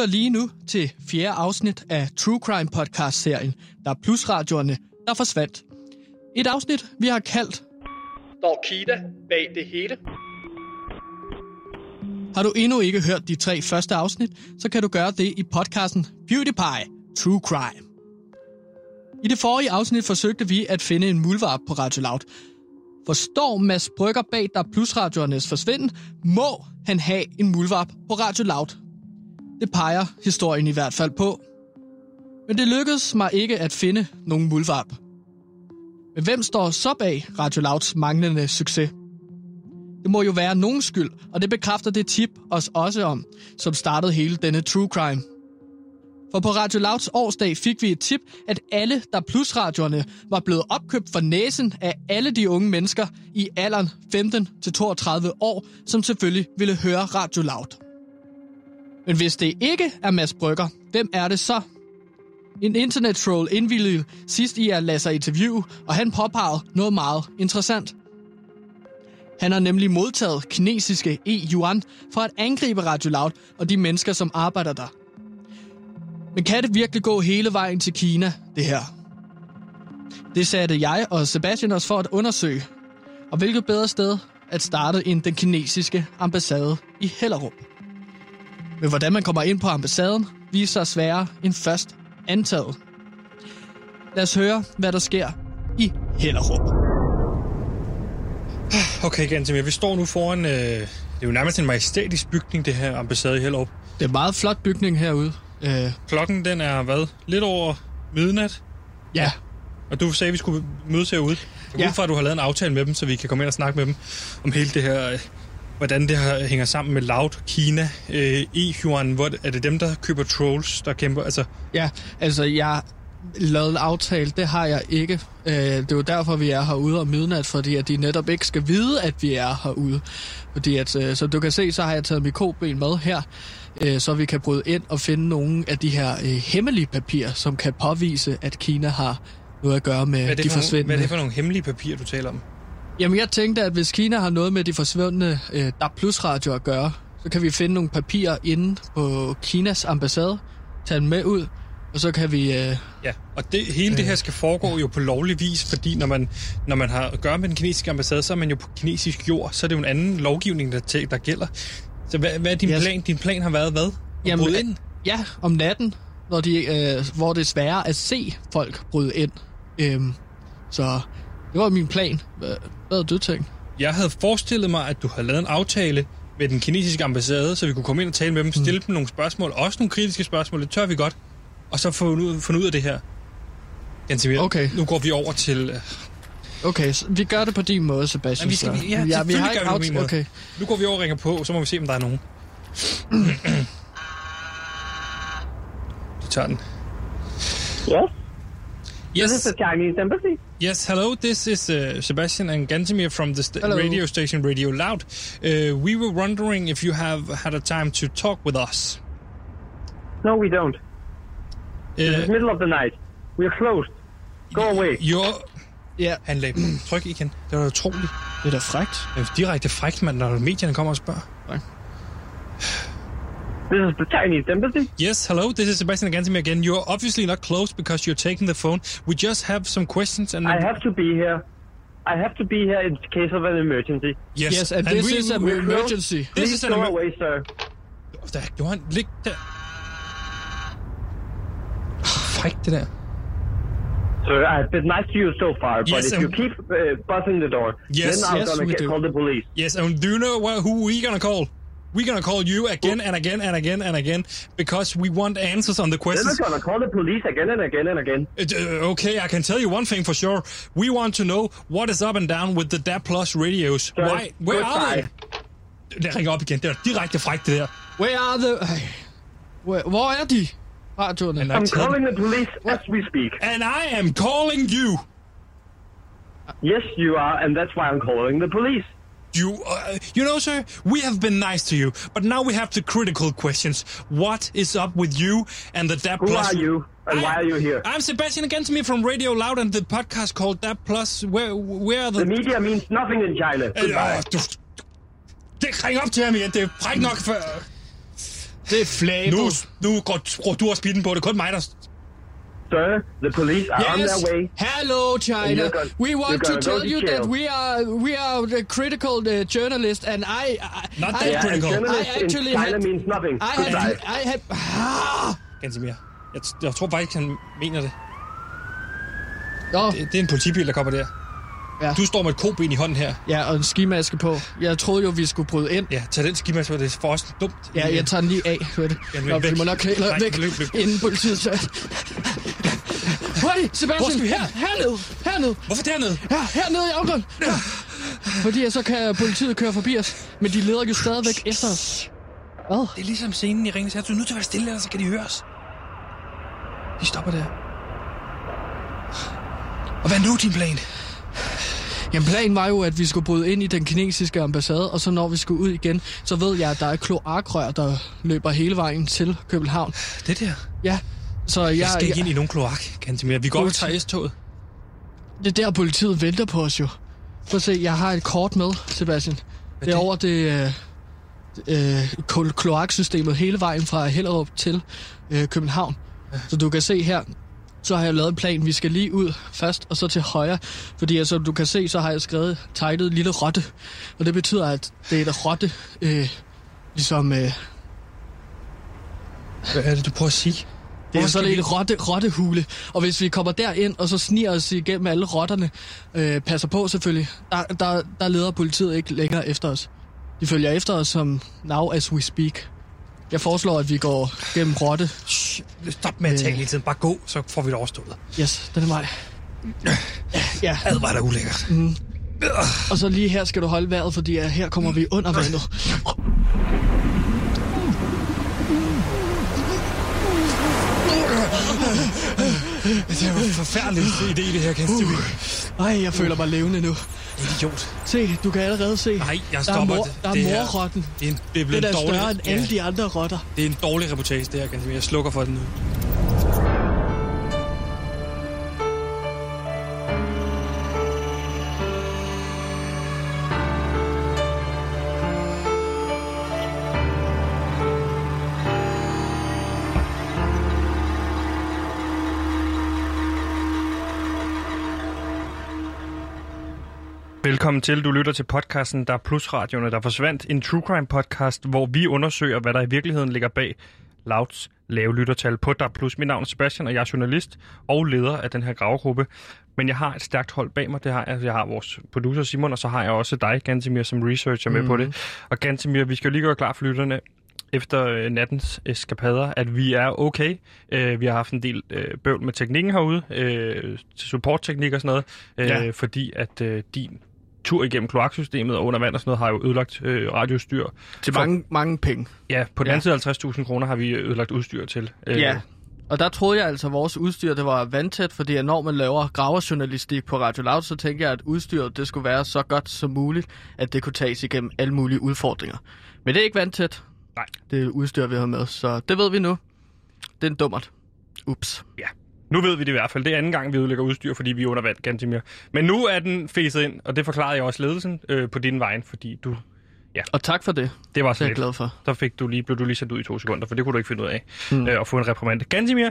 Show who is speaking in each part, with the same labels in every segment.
Speaker 1: lytter lige nu til fjerde afsnit af True Crime podcast-serien, der er plusradioerne, der forsvandt. Et afsnit, vi har kaldt Står Kida bag det hele? Har du endnu ikke hørt de tre første afsnit, så kan du gøre det i podcasten PewDiePie True Crime. I det forrige afsnit forsøgte vi at finde en muldvarp på Radio Loud. Forstår Mads Brygger bag der plusradioernes forsvinden, må han have en muldvarp på Radio Loud. Det peger historien i hvert fald på. Men det lykkedes mig ikke at finde nogen muldvarp. Men hvem står så bag Radio Louds manglende succes? Det må jo være nogen skyld, og det bekræfter det tip os også om, som startede hele denne true crime. For på Radio Louds årsdag fik vi et tip, at alle der plusradioerne var blevet opkøbt for næsen af alle de unge mennesker i alderen 15-32 år, som selvfølgelig ville høre Radio Loud. Men hvis det ikke er Mads Brygger, hvem er det så? En internet-troll indvildede sidst i at lade sig interviewe, og han påpegede noget meget interessant. Han har nemlig modtaget kinesiske e-yuan for at angribe Radio Loud og de mennesker, som arbejder der. Men kan det virkelig gå hele vejen til Kina, det her? Det satte jeg og Sebastian os for at undersøge. Og hvilket bedre sted at starte end den kinesiske ambassade i Hellerup. Men hvordan man kommer ind på ambassaden, viser sig sværere end først antaget. Lad os høre, hvad der sker i Hellerup.
Speaker 2: Okay, Gantemir, vi står nu foran... Øh, det er jo nærmest en majestætisk bygning, det her ambassade i Hellerup.
Speaker 1: Det er en meget flot bygning herude. Øh,
Speaker 2: Klokken, den er hvad? Lidt over midnat?
Speaker 1: ja,
Speaker 2: Og du sagde, at vi skulle mødes herude. Jeg
Speaker 1: Ja.
Speaker 2: ud fra, at du har lavet en aftale med dem, så vi kan komme ind og snakke med dem om hele det her... Hvordan det her hænger sammen med Loud, Kina, øh, e-yuan. Hvor er det dem, der køber trolls, der kæmper? Altså,
Speaker 1: ja, altså jeg lavede en aftale, det har jeg ikke. Øh, det er jo derfor, vi er herude om midnat, fordi at de netop ikke skal vide, at vi er herude. Fordi at, øh, som du kan se, så har jeg taget mit koben med her, øh, så vi kan bryde ind og finde nogle af de her øh, hemmelige papirer, som kan påvise, at Kina har noget at gøre med
Speaker 2: hvad er, det
Speaker 1: de
Speaker 2: for nogle, hvad
Speaker 1: forsvindende.
Speaker 2: er det for nogle hemmelige papirer, du taler om?
Speaker 1: Jamen, jeg tænkte, at hvis Kina har noget med de forsvundne øh, DAB Plus radio at gøre, så kan vi finde nogle papirer inde på Kinas ambassade, tage dem med ud, og så kan vi... Øh,
Speaker 2: Ja, og det, hele det her skal foregå jo på lovlig vis, fordi når man, når man har at gøre med den kinesiske ambassade, så er man jo på kinesisk jord, så er det jo en anden lovgivning, der, der gælder. Så hvad, hvad er din
Speaker 1: Yes.
Speaker 2: plan? Din plan har været hvad? At
Speaker 1: Jamen,
Speaker 2: bryde
Speaker 1: øh,
Speaker 2: ind?
Speaker 1: ja, om natten, hvor, de, øh, hvor det er sværere at se folk bryde ind. Øhm, så det var min plan. Hvad, hvad havde du tænkt?
Speaker 2: Jeg havde forestillet mig, at du havde lavet en aftale med den kinesiske ambassade, så vi kunne komme ind og tale med dem, stille dem nogle spørgsmål, også nogle kritiske spørgsmål, det tør vi godt, og så få ud, finde ud af det her. Gansimir,
Speaker 1: Okay.
Speaker 2: nu går vi over til... øh,
Speaker 1: Okay, så vi gør det på din måde, Sebastian.
Speaker 2: Ja, vi skal- ja,
Speaker 1: ja, vi har
Speaker 2: gør
Speaker 1: ikke
Speaker 2: vi det på min
Speaker 1: aftalt.
Speaker 2: måde.
Speaker 1: Okay.
Speaker 2: Nu går vi over og ringer på, så må vi se, om der er nogen. Du tager den.
Speaker 3: Yes,
Speaker 2: Yes.
Speaker 3: this is Chinese embassy.
Speaker 2: Yes, hello. This is uh, Sebastian and Gantemir from the st- radio station Radio Loud. Uh, we were wondering if you have had a time to talk with us.
Speaker 3: No, we don't. It's
Speaker 2: Uh,
Speaker 3: middle of the night. We're closed. Go away.
Speaker 2: your...
Speaker 1: Ja,
Speaker 2: Han lagde på. Tryk igen. Det var utroligt.
Speaker 1: det er da frækt.
Speaker 2: Det er direkte frækt, mand, når medierne kommer og spørger.
Speaker 3: This is the Chinese embassy.
Speaker 2: Yes, hello. This is Sebastian and Gantemir again. You're obviously not close because you're taking the phone. We just have some questions and...
Speaker 3: I have to be here. I have to be here in case of an emergency.
Speaker 2: Yes,
Speaker 1: Yes, and, this
Speaker 2: we-
Speaker 1: is an
Speaker 2: we-
Speaker 1: emergency.
Speaker 2: This
Speaker 3: Please
Speaker 2: is an
Speaker 3: go
Speaker 2: emer-
Speaker 3: away, sir.
Speaker 2: Der gjorde han... Lig der. Frækt, det der.
Speaker 3: Sir, I've been nice to you so far, but if you keep uh, buzzing the door,
Speaker 2: Yes,
Speaker 3: then I'm
Speaker 1: yes,
Speaker 3: gonna
Speaker 1: we
Speaker 3: get,
Speaker 1: do.
Speaker 3: call the police.
Speaker 2: Yes, and do you know what, who we gonna call? We're gonna call you again and again and again and again because we want answers on the
Speaker 3: Then
Speaker 2: questions.
Speaker 3: I'm gonna call the police again and again and again.
Speaker 2: Uh, okay, I can tell you one thing for sure. We want to know what is up and down with the DAB Plus radios.
Speaker 3: Sir,
Speaker 2: Why? Where are
Speaker 3: goodbye.
Speaker 2: they? Det ringer op igen. Det er direkte frækt, det der.
Speaker 1: Where are the... Ej. Where, hvor er de? Radioerne.
Speaker 3: I'm
Speaker 2: ikke
Speaker 3: calling
Speaker 2: den.
Speaker 3: the police as we speak.
Speaker 2: And I am calling you.
Speaker 3: Yes, you are, and that's why I'm calling the police.
Speaker 2: You, uh, you know, sir, we have been nice to you, but now we have the critical questions. What is up with you and the DAB
Speaker 3: Who
Speaker 2: Plus?
Speaker 3: are you, and
Speaker 2: I-
Speaker 3: why are you here?
Speaker 2: I'm Sebastian against me from Radio Loud and the podcast called DAB Plus. Where, where are the...
Speaker 3: The media means nothing in China. Goodbye.
Speaker 2: åh, du, det ring op til ham igen. Det er fræk nok for...
Speaker 1: Det er flabo.
Speaker 2: Nu, nu går, skruer du også speeden på. Det er kun mig, der...
Speaker 3: Sir, the police are on
Speaker 1: Yes.
Speaker 3: their way.
Speaker 1: Hello, China.
Speaker 3: Gonna-
Speaker 1: we want to tell
Speaker 3: to
Speaker 1: you
Speaker 3: jail.
Speaker 1: that we are we are the critical uh, journalist, and I, I
Speaker 2: Not
Speaker 1: I,
Speaker 2: that
Speaker 3: Yeah,
Speaker 2: critical.
Speaker 3: journalists
Speaker 1: I actually
Speaker 3: in China
Speaker 1: had-
Speaker 3: means nothing.
Speaker 1: I have, I have. Ah!
Speaker 2: Gansimir. Jeg, jeg tror faktisk, han mener det.
Speaker 1: Nå,
Speaker 2: det. Det er en politibil, der kommer der.
Speaker 1: Ja.
Speaker 2: Du står med et koben i hånden her.
Speaker 1: ja, og en skimaske på. Jeg troede jo, vi skulle bryde ind.
Speaker 2: Ja, tag den skimaske, det er for os dumt.
Speaker 1: Ja, jeg tager den lige af. Ved det.
Speaker 2: Ja, løb
Speaker 1: Nå, vi
Speaker 2: væk.
Speaker 1: må nok klæde
Speaker 2: Nej,
Speaker 1: væk,
Speaker 2: løb, løb.
Speaker 1: inden politiet tager. Hurtigt, Sebastian!
Speaker 2: Hvor skal vi hen?
Speaker 1: Hernede, hernede.
Speaker 2: Hvorfor dernede?
Speaker 1: Ja, hernede i afgrunden. Ja. Fordi så kan politiet køre forbi os. Men de leder jo stadigvæk efter os. Hvad?
Speaker 2: Det er ligesom scenen i Ringens Herre. Du er nødt til at være stille, ellers så kan de høre os. De stopper der. Og hvad er nu din plan?
Speaker 1: Jamen planen var jo, at vi skulle bryde ind i den kinesiske ambassade, og så når vi skulle ud igen, så ved jeg, at der er kloakrør, der løber hele vejen til København.
Speaker 2: Det der.
Speaker 1: Ja, så jeg,
Speaker 2: Jeg skal ikke
Speaker 1: jeg,
Speaker 2: ind i nogen kloak, Gantemir. Vi går og tager S-toget.
Speaker 1: det er der, politiet venter på os jo. Prøv at se, jeg har et kort med, Sebastian. Det er
Speaker 2: det?
Speaker 1: over det øh, øh, kloaksystemet hele vejen fra Hellerup til øh, København. Så du kan se her, så har jeg lavet en plan. Vi skal lige ud først, og så til højre. Fordi altså, du kan se, så har jeg skrevet tegnet lille rotte. Og det betyder, at det er et rotte, øh, ligesom... Øh,
Speaker 2: Hvad er det, du prøver at sige?
Speaker 1: Det er
Speaker 2: Hvor
Speaker 1: sådan
Speaker 2: skal
Speaker 1: en rotte, rottehule. Og hvis vi kommer derind, og så sniger os igennem alle rotterne, øh, passer på selvfølgelig, der, der, der leder politiet ikke længere efter os. De følger efter os som now as we speak. Jeg foreslår, at vi går gennem rotte.
Speaker 2: Shh, stop med at tale hele tiden. Bare gå, så får vi det overstået.
Speaker 1: Yes, den er mig. Ja,
Speaker 2: Ad var da ulækkert.
Speaker 1: og så lige her skal du holde vejret, fordi her kommer vi under vandet.
Speaker 2: Det er jo en forfærdelig idé, det her, Gantemir.
Speaker 1: Ej, jeg føler mig levende nu.
Speaker 2: Idiot.
Speaker 1: Se, du kan allerede se.
Speaker 2: Nej, jeg
Speaker 1: der er,
Speaker 2: stopper
Speaker 1: mor,
Speaker 2: det.
Speaker 1: der er
Speaker 2: Det
Speaker 1: morrotten.
Speaker 2: Det er, en, det er blevet
Speaker 1: er
Speaker 2: dårlig...
Speaker 1: større end alle de andre rotter.
Speaker 2: Det er en dårlig reportage, det her, Gantemir. Jeg slukker for den nu. Velkommen til. Du lytter til podcasten Der er Plusradioerne, der forsvandt. En true crime podcast, hvor vi undersøger, hvad der i virkeligheden ligger bag Louds lave lyttertal på Der Plus. Mit navn er Sebastian, og jeg er journalist og leder af den her gravegruppe. Men jeg har et stærkt hold bag mig. Det har jeg. Jeg har vores producer Simon, og så har jeg også dig, Gantemir, som researcher med mm. på det. Og Gantemir, vi skal jo lige gøre klar for lytterne efter øh, nattens eskapader, at vi er okay. Øh, vi har haft en del øh, bøvl med teknikken herude, øh, til supportteknik og sådan noget, øh,
Speaker 1: Ja.
Speaker 2: fordi at øh, din tur igennem kloaksystemet og under vand og sådan noget har jo ødelagt øh, radiostyr.
Speaker 1: Til
Speaker 2: For-
Speaker 1: mange, mange penge.
Speaker 2: Ja, på den
Speaker 1: Ja.
Speaker 2: anden side 50.000 kroner har vi ødelagt udstyr til. Øh,
Speaker 1: Ja. Og der troede jeg altså, at vores udstyr det var vandtæt, fordi når man laver graverjournalistik på Radio Loud, så tænker jeg, at udstyret det skulle være så godt som muligt, at det kunne tages igennem alle mulige udfordringer. Men det er ikke vandtæt.
Speaker 2: Nej.
Speaker 1: Det er udstyr, vi har med, så det ved vi nu. Det er en dummert. Ups.
Speaker 2: ja. Nu ved vi det i hvert fald. Det er anden gang, vi ødelægger udstyr, fordi vi er under vand, Gantimir. Men nu er den fæset ind, og det forklarede jeg også ledelsen øh, på din vej, fordi du...
Speaker 1: Og tak for det.
Speaker 2: Det var så
Speaker 1: jeg glad for.
Speaker 2: Så fik du lige, blev du lige sat ud i to sekunder, for det kunne du ikke finde ud af. Mm. Øh, at få en reprimande. Gantimir,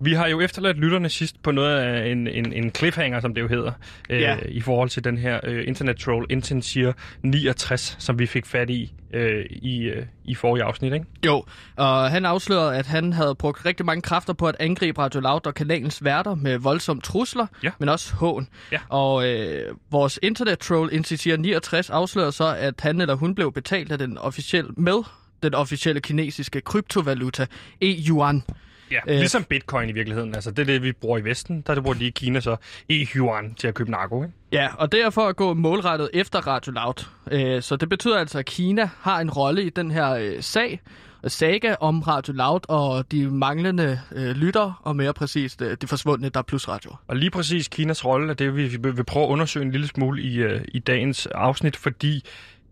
Speaker 2: vi har jo efterladt lytterne sidst på noget af en, en, en cliffhanger, som det jo hedder, øh,
Speaker 1: Ja.
Speaker 2: i forhold til den her øh, internet-troll Intensier 69, som vi fik fat i øh, i, øh, i forrige afsnit, ikke?
Speaker 1: Jo, og han afslørede, at han havde brugt rigtig mange kræfter på at angribe Radio Loud og kanalens værter med voldsomme trusler,
Speaker 2: Ja.
Speaker 1: men også hån.
Speaker 2: Ja.
Speaker 1: Og øh, vores internet-troll Insitia 69 afslørede så, at han eller hun blev betalt af den officielle, med den officielle kinesiske kryptovaluta E-yuan.
Speaker 2: Ja,
Speaker 1: Øh,
Speaker 2: ligesom bitcoin i virkeligheden. Altså, det er det, vi bruger i Vesten. Der det bruger de i Kina så e-yuan til at købe narko, ikke?
Speaker 1: Ja, og det er for at gå målrettet efter Radio Loud. Øh, så det betyder altså, at Kina har en rolle i den her øh, sag, saga om Radio Loud og de manglende øh, lytter, og mere præcist øh, de forsvundne der er plus radio.
Speaker 2: Og lige præcis Kinas rolle er det, vi vi vil prøve at undersøge en lille smule i, øh, i dagens afsnit, fordi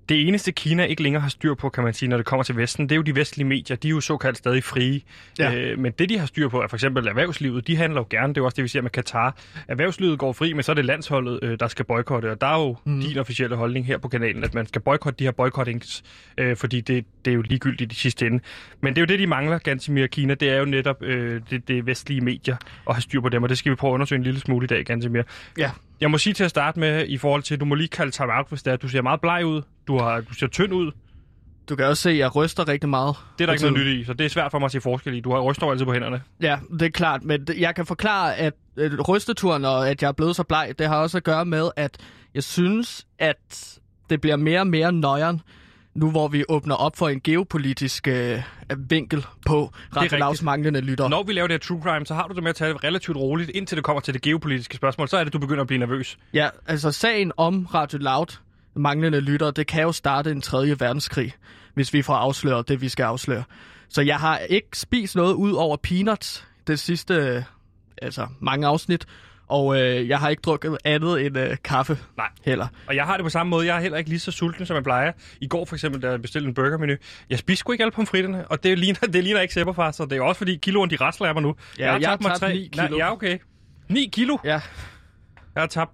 Speaker 2: det eneste Kina ikke længere har styr på, kan man sige, når det kommer til Vesten, det er jo de vestlige medier. De er jo såkaldt stadig frie.
Speaker 1: Ja.
Speaker 2: Øh, men det, de har styr på, er for eksempel erhvervslivet. De handler jo gerne. Det er jo også det, vi ser med Katar. Erhvervslivet går fri, men så er det landsholdet, øh, der skal boykotte. Og der er jo mm. din officielle holdning her på kanalen, at man skal boykotte de her boykottings, øh, fordi det, det er jo ligegyldigt i sidste ende. Men det er jo det, de mangler, Gansimir Kina. Det er jo netop øh, det, det vestlige medier at have styr på dem, og det skal vi prøve at undersøge en lille smule i dag, Gansimir.
Speaker 1: Ja.
Speaker 2: Jeg må sige til at starte med, i forhold til, du må lige kalde time out, hvis det er, at du ser meget bleg ud. Du, har, du ser tynd ud.
Speaker 1: Du kan også se, at jeg ryster rigtig meget.
Speaker 2: Det er der ikke noget nyt i, så det er svært for mig at se forskel i. Du har ryster altid på hænderne.
Speaker 1: Ja, det er klart, men jeg kan forklare, at rysteturen og at jeg er blevet så bleg, det har også at gøre med, at jeg synes, at det bliver mere og mere nøjeren, nu hvor vi åbner op for en geopolitisk øh, vinkel på Radio. Lavs manglende lytter.
Speaker 2: Når vi laver det her true crime, så har du det med at tage det relativt roligt, indtil det kommer til det geopolitiske spørgsmål. Så er det, du begynder at blive nervøs.
Speaker 1: Ja, altså sagen om Radio Loud, manglende lytter, det kan jo starte en tredje verdenskrig, hvis vi får afsløret det, vi skal afsløre. Så jeg har ikke spist noget ud over peanuts det sidste, øh, altså mange afsnit, og øh, jeg har ikke drukket andet end øh, kaffe
Speaker 2: Nej.
Speaker 1: heller.
Speaker 2: Og jeg har det på samme måde. Jeg er heller ikke lige så sulten, som jeg plejer. I går for eksempel, da jeg bestilte en burgermenu. Jeg spiste sgu ikke alle pomfritterne, og det ligner, det ligner ikke sæberfar, så det er også fordi kiloen, de rasler af mig nu.
Speaker 1: Ja, jeg har tabt ni kilo.
Speaker 2: Nej, ja, okay. 9 kilo?
Speaker 1: Ja,
Speaker 2: Jeg har tabt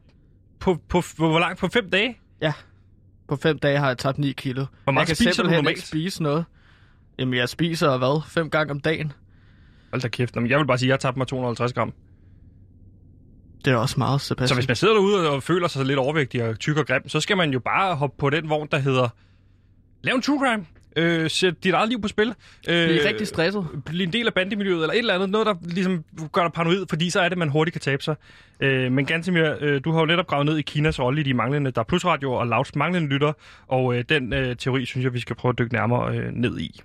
Speaker 2: på, på, på, hvor langt? På 5 dage?
Speaker 1: ja. På fem dage har jeg tabt 9 kilo.
Speaker 2: Hvor meget
Speaker 1: jeg kan
Speaker 2: spiser du normalt?
Speaker 1: ikke spise noget. Jamen, jeg spiser hvad? Fem gange om dagen.
Speaker 2: Hold da kæft. Nå, men jeg vil bare sige, at jeg har tabt mig 250 gram.
Speaker 1: Det er også meget, Sebastian.
Speaker 2: Så hvis man sidder derude og føler sig lidt overvægtig og tyk og grim, så skal man jo bare hoppe på den vogn, der hedder... Lav en true crime. Øh, sæt dit eget liv på spil. Øh,
Speaker 1: Bliv rigtig stresset.
Speaker 2: Bliv en del af bandemiljøet, eller et eller andet. Noget, der ligesom gør dig paranoid, fordi så er det, man hurtigt kan tabe sig. Øh, men Gantemir, øh, du har jo netop gravet ned i Kinas rolle i de manglende, der er plusradio og Louds manglende lytter, og øh, den øh, teori synes jeg, vi skal prøve at dykke nærmere øh, ned i.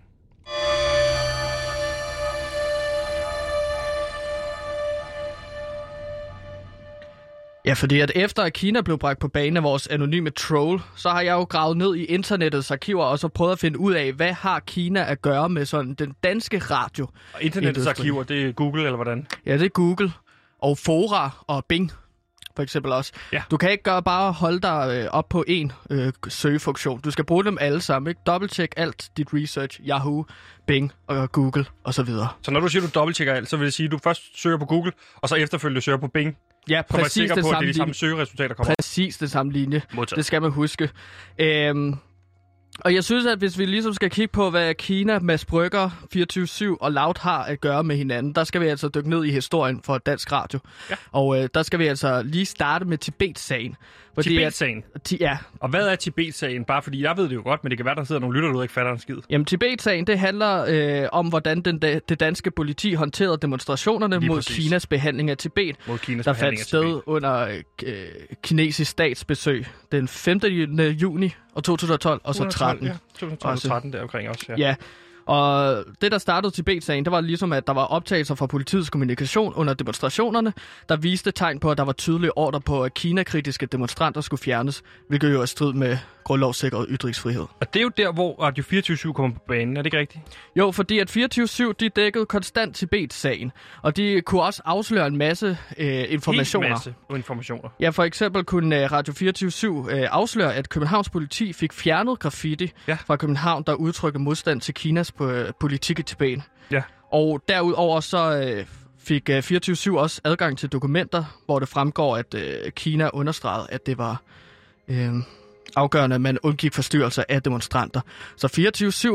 Speaker 1: Ja, fordi at efter at Kina blev bragt på banen af vores anonyme troll, så har jeg jo gravet ned i internettets arkiver og så prøvet at finde ud af, hvad har Kina at gøre med sådan den danske radio.
Speaker 2: Og internettets arkiver, det er Google, eller hvordan?
Speaker 1: Ja, det er Google og Fora og Bing for eksempel også.
Speaker 2: Ja.
Speaker 1: Du kan ikke gøre bare holde dig øh, op på en øh, søgefunktion. Du skal bruge dem alle sammen. Ikke? Dobbelttjek alt dit research, Yahoo, Bing og Google og så videre.
Speaker 2: Så når du siger, du dobbelttjekker alt, så vil det sige, at du først søger på Google, og så efterfølgende søger på Bing,
Speaker 1: Ja, præcis
Speaker 2: sikker
Speaker 1: det
Speaker 2: på, at det er
Speaker 1: samme
Speaker 2: de samme
Speaker 1: linje.
Speaker 2: søgeresultater, der kommer.
Speaker 1: Præcis det samme linje.
Speaker 2: Modtaget.
Speaker 1: Det skal man huske. Øhm, og jeg synes, at hvis vi ligesom skal kigge på, hvad Kina, Mads Brygger, 24-7 og Loud har at gøre med hinanden, der skal vi altså dykke ned i historien for Dansk Radio.
Speaker 2: Ja.
Speaker 1: Og øh, der skal vi altså lige starte med Tibet-sagen. Fordi
Speaker 2: Tibet-sagen.
Speaker 1: At, ti, ja,
Speaker 2: Og hvad er Tibet-sagen? Bare fordi jeg ved det jo godt, men det kan være, der sidder nogle lytter, der ikke fatter en skid.
Speaker 1: Jamen, Tibet-sagen, det handler øh, om, hvordan den, det danske politi håndterede demonstrationerne
Speaker 2: Lige
Speaker 1: mod
Speaker 2: præcis.
Speaker 1: Kinas behandling af Tibet,
Speaker 2: Mod Kinas
Speaker 1: der fandt sted under øh, kinesisk statsbesøg den 5. juni og 2012 og så 13.
Speaker 2: Ja, 2012
Speaker 1: Også.
Speaker 2: 13 der omkring også, ja.
Speaker 1: Ja, og det, der startede Tibet-sagen, det var ligesom, at der var optagelser fra politiets kommunikation under demonstrationerne, der viste tegn på, at der var tydelige ordre på, at Kina-kritiske demonstranter skulle fjernes, hvilket jo er strid med grundlovssikret ytringsfrihed.
Speaker 2: Og det er jo der, hvor Radio 24 kommer på banen, er det ikke rigtigt?
Speaker 1: Jo, fordi at 24-7, de dækkede konstant Tibet-sagen, og de kunne også afsløre en masse øh, informationer.
Speaker 2: Helt masse informationer.
Speaker 1: Ja, for eksempel kunne øh, Radio 24 øh, afsløre, at Københavns politi fik fjernet graffiti
Speaker 2: Ja.
Speaker 1: fra København, der udtrykker modstand til Kinas politik i Tibet.
Speaker 2: Ja.
Speaker 1: Og derudover så øh, fik øh, 24-7 også adgang til dokumenter, hvor det fremgår, at øh, Kina understregede, at det var øh, afgørende, at man undgik forstyrrelser af demonstranter. Så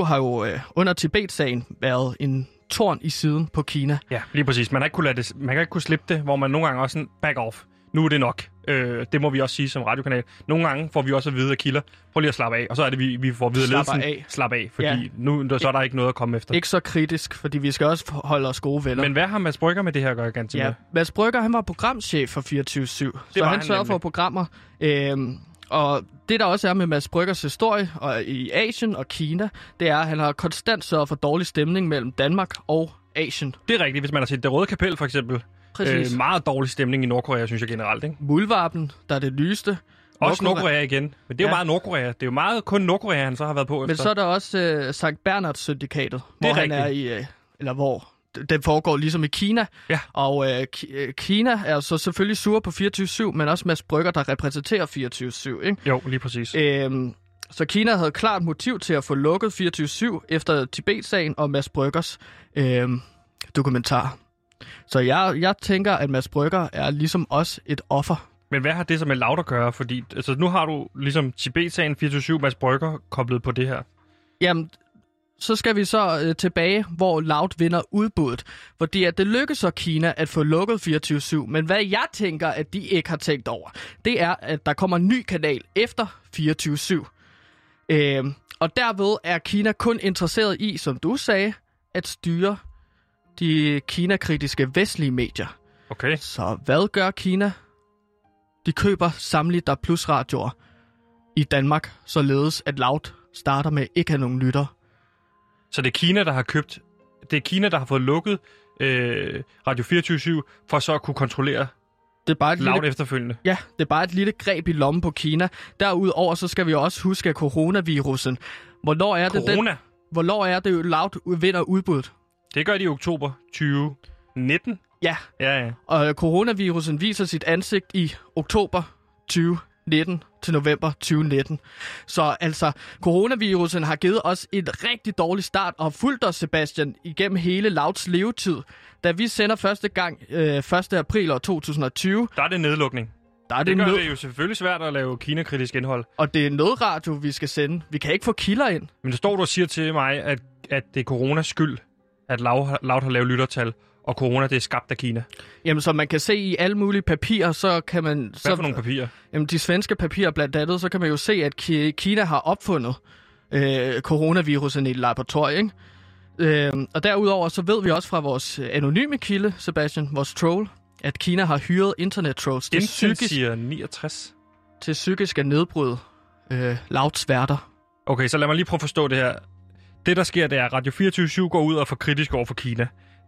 Speaker 1: 24-7 har jo øh, under Tibet-sagen været en torn i siden på Kina.
Speaker 2: Ja, lige præcis. Man har ikke kunne, lade det, man kan ikke kunne slippe det, hvor man nogle gange også sådan back off. Nu er det nok. Øh, det må vi også sige som radiokanal. Nogle gange får vi også at vide af kilder, prøv lige at slappe af. Og så er det, vi, vi får at vide ledelsen,
Speaker 1: af.
Speaker 2: slap af. Fordi
Speaker 1: Ja.
Speaker 2: nu så er der ikke noget at komme efter.
Speaker 1: Ikke så kritisk, fordi vi skal også holde os gode venner.
Speaker 2: Men hvad har Mads Brygger med det her at gøre, ganske
Speaker 1: Ja, Mads Brygger, han var programchef for 24-7, så han
Speaker 2: han
Speaker 1: sørgede for programmer. Øhm, og det, der også er med Mads Bryggers historie og i Asien og Kina, det er, at han har konstant sørget for dårlig stemning mellem Danmark og Asien.
Speaker 2: Det er rigtigt, hvis man har set Det Røde Kapel for eksempel.
Speaker 1: Præcis.
Speaker 2: Øh, meget dårlig stemning i Nordkorea, synes jeg generelt. Ikke?
Speaker 1: Muldvarpen, der er det lyste.
Speaker 2: Også Nordkorea igen. Men det er jo
Speaker 1: Ja.
Speaker 2: meget Nordkorea. Det er jo meget kun Nordkorea, han så har været på
Speaker 1: Men
Speaker 2: efter.
Speaker 1: så er der også øh, Sankt Bernards syndikatet, hvor han
Speaker 2: rigtigt.
Speaker 1: er i, øh, eller hvor den foregår ligesom i Kina.
Speaker 2: Ja.
Speaker 1: Og øh, øh, Kina er så selvfølgelig sur på 24-7, men også Mads Brygger, der repræsenterer 24-7, ikke?
Speaker 2: Jo, lige præcis.
Speaker 1: Øhm, Så Kina havde klart motiv til at få lukket 24-7 efter Tibet-sagen og Mads Bryggers øh, dokumentar. Så jeg, jeg tænker, at Mads Brygger er ligesom os et offer.
Speaker 2: Men hvad har det så med Laut at gøre? Fordi altså, nu har du ligesom Tibet-sagen 24-7 Mads Brygger koblet på det her.
Speaker 1: Jamen, så skal vi så øh, tilbage, hvor Loud vinder udbuddet. Fordi at det lykkes så Kina at få lukket 24-7. Men hvad jeg tænker, at de ikke har tænkt over, det er, at der kommer en ny kanal efter 24-7. Øh, og derved er Kina kun interesseret i, som du sagde, at styre de Kina-kritiske vestlige medier.
Speaker 2: Okay.
Speaker 1: Så hvad gør Kina? De køber samtlige der plus radioer i Danmark, således at Loud starter med ikke have nogen lytter.
Speaker 2: Så det er Kina, der har købt... Det er Kina, der har fået lukket øh, Radio 24 for så at kunne kontrollere
Speaker 1: Det er bare et
Speaker 2: Loud
Speaker 1: lille,
Speaker 2: efterfølgende.
Speaker 1: ja, det er bare et lille greb i lommen på Kina. Derudover så skal vi også huske coronavirusen. Hvornår er det, den,
Speaker 2: Corona,
Speaker 1: hvornår er det Loud vinder udbuddet?
Speaker 2: Det gør de i oktober 2019.
Speaker 1: Ja,
Speaker 2: Ja, ja.
Speaker 1: og coronavirusen viser sit ansigt i oktober 2019 til november 2019. Så altså, coronavirusen har givet os et rigtig dårlig start og har fulgt os, Sebastian, igennem hele Louds levetid. Da vi sender første gang øh, 1. april år 2020,
Speaker 2: Der er det nedlukning.
Speaker 1: der er
Speaker 2: Det
Speaker 1: det,
Speaker 2: gør
Speaker 1: nød,
Speaker 2: det jo selvfølgelig svært at lave Kina-kritisk indhold.
Speaker 1: og det er nødradio, vi skal sende. Vi kan ikke få kilder ind.
Speaker 2: Men der står du og siger til mig, at, at det er coronas skyld, at Loud har, lavet lyttertal, og corona det er skabt af Kina.
Speaker 1: Jamen, som man kan se i alle mulige papirer, så kan man...
Speaker 2: Hvad
Speaker 1: så,
Speaker 2: for nogle papirer?
Speaker 1: Jamen, de svenske papirer blandt andet, så kan man jo se, at Ki- Kina har opfundet øh, coronavirusen i et laboratorium. ikke? Øh, og derudover så ved vi også fra vores anonyme kilde, Sebastian, vores troll, at Kina har hyret internet-trolls til, psykisk,
Speaker 2: siger 69.
Speaker 1: til psykisk at nedbryde øh, lavt sværter.
Speaker 2: Okay, så lad mig lige prøve at forstå det her. Det, der sker, det er, at Radio 24 går ud og får kritisk over for Kina.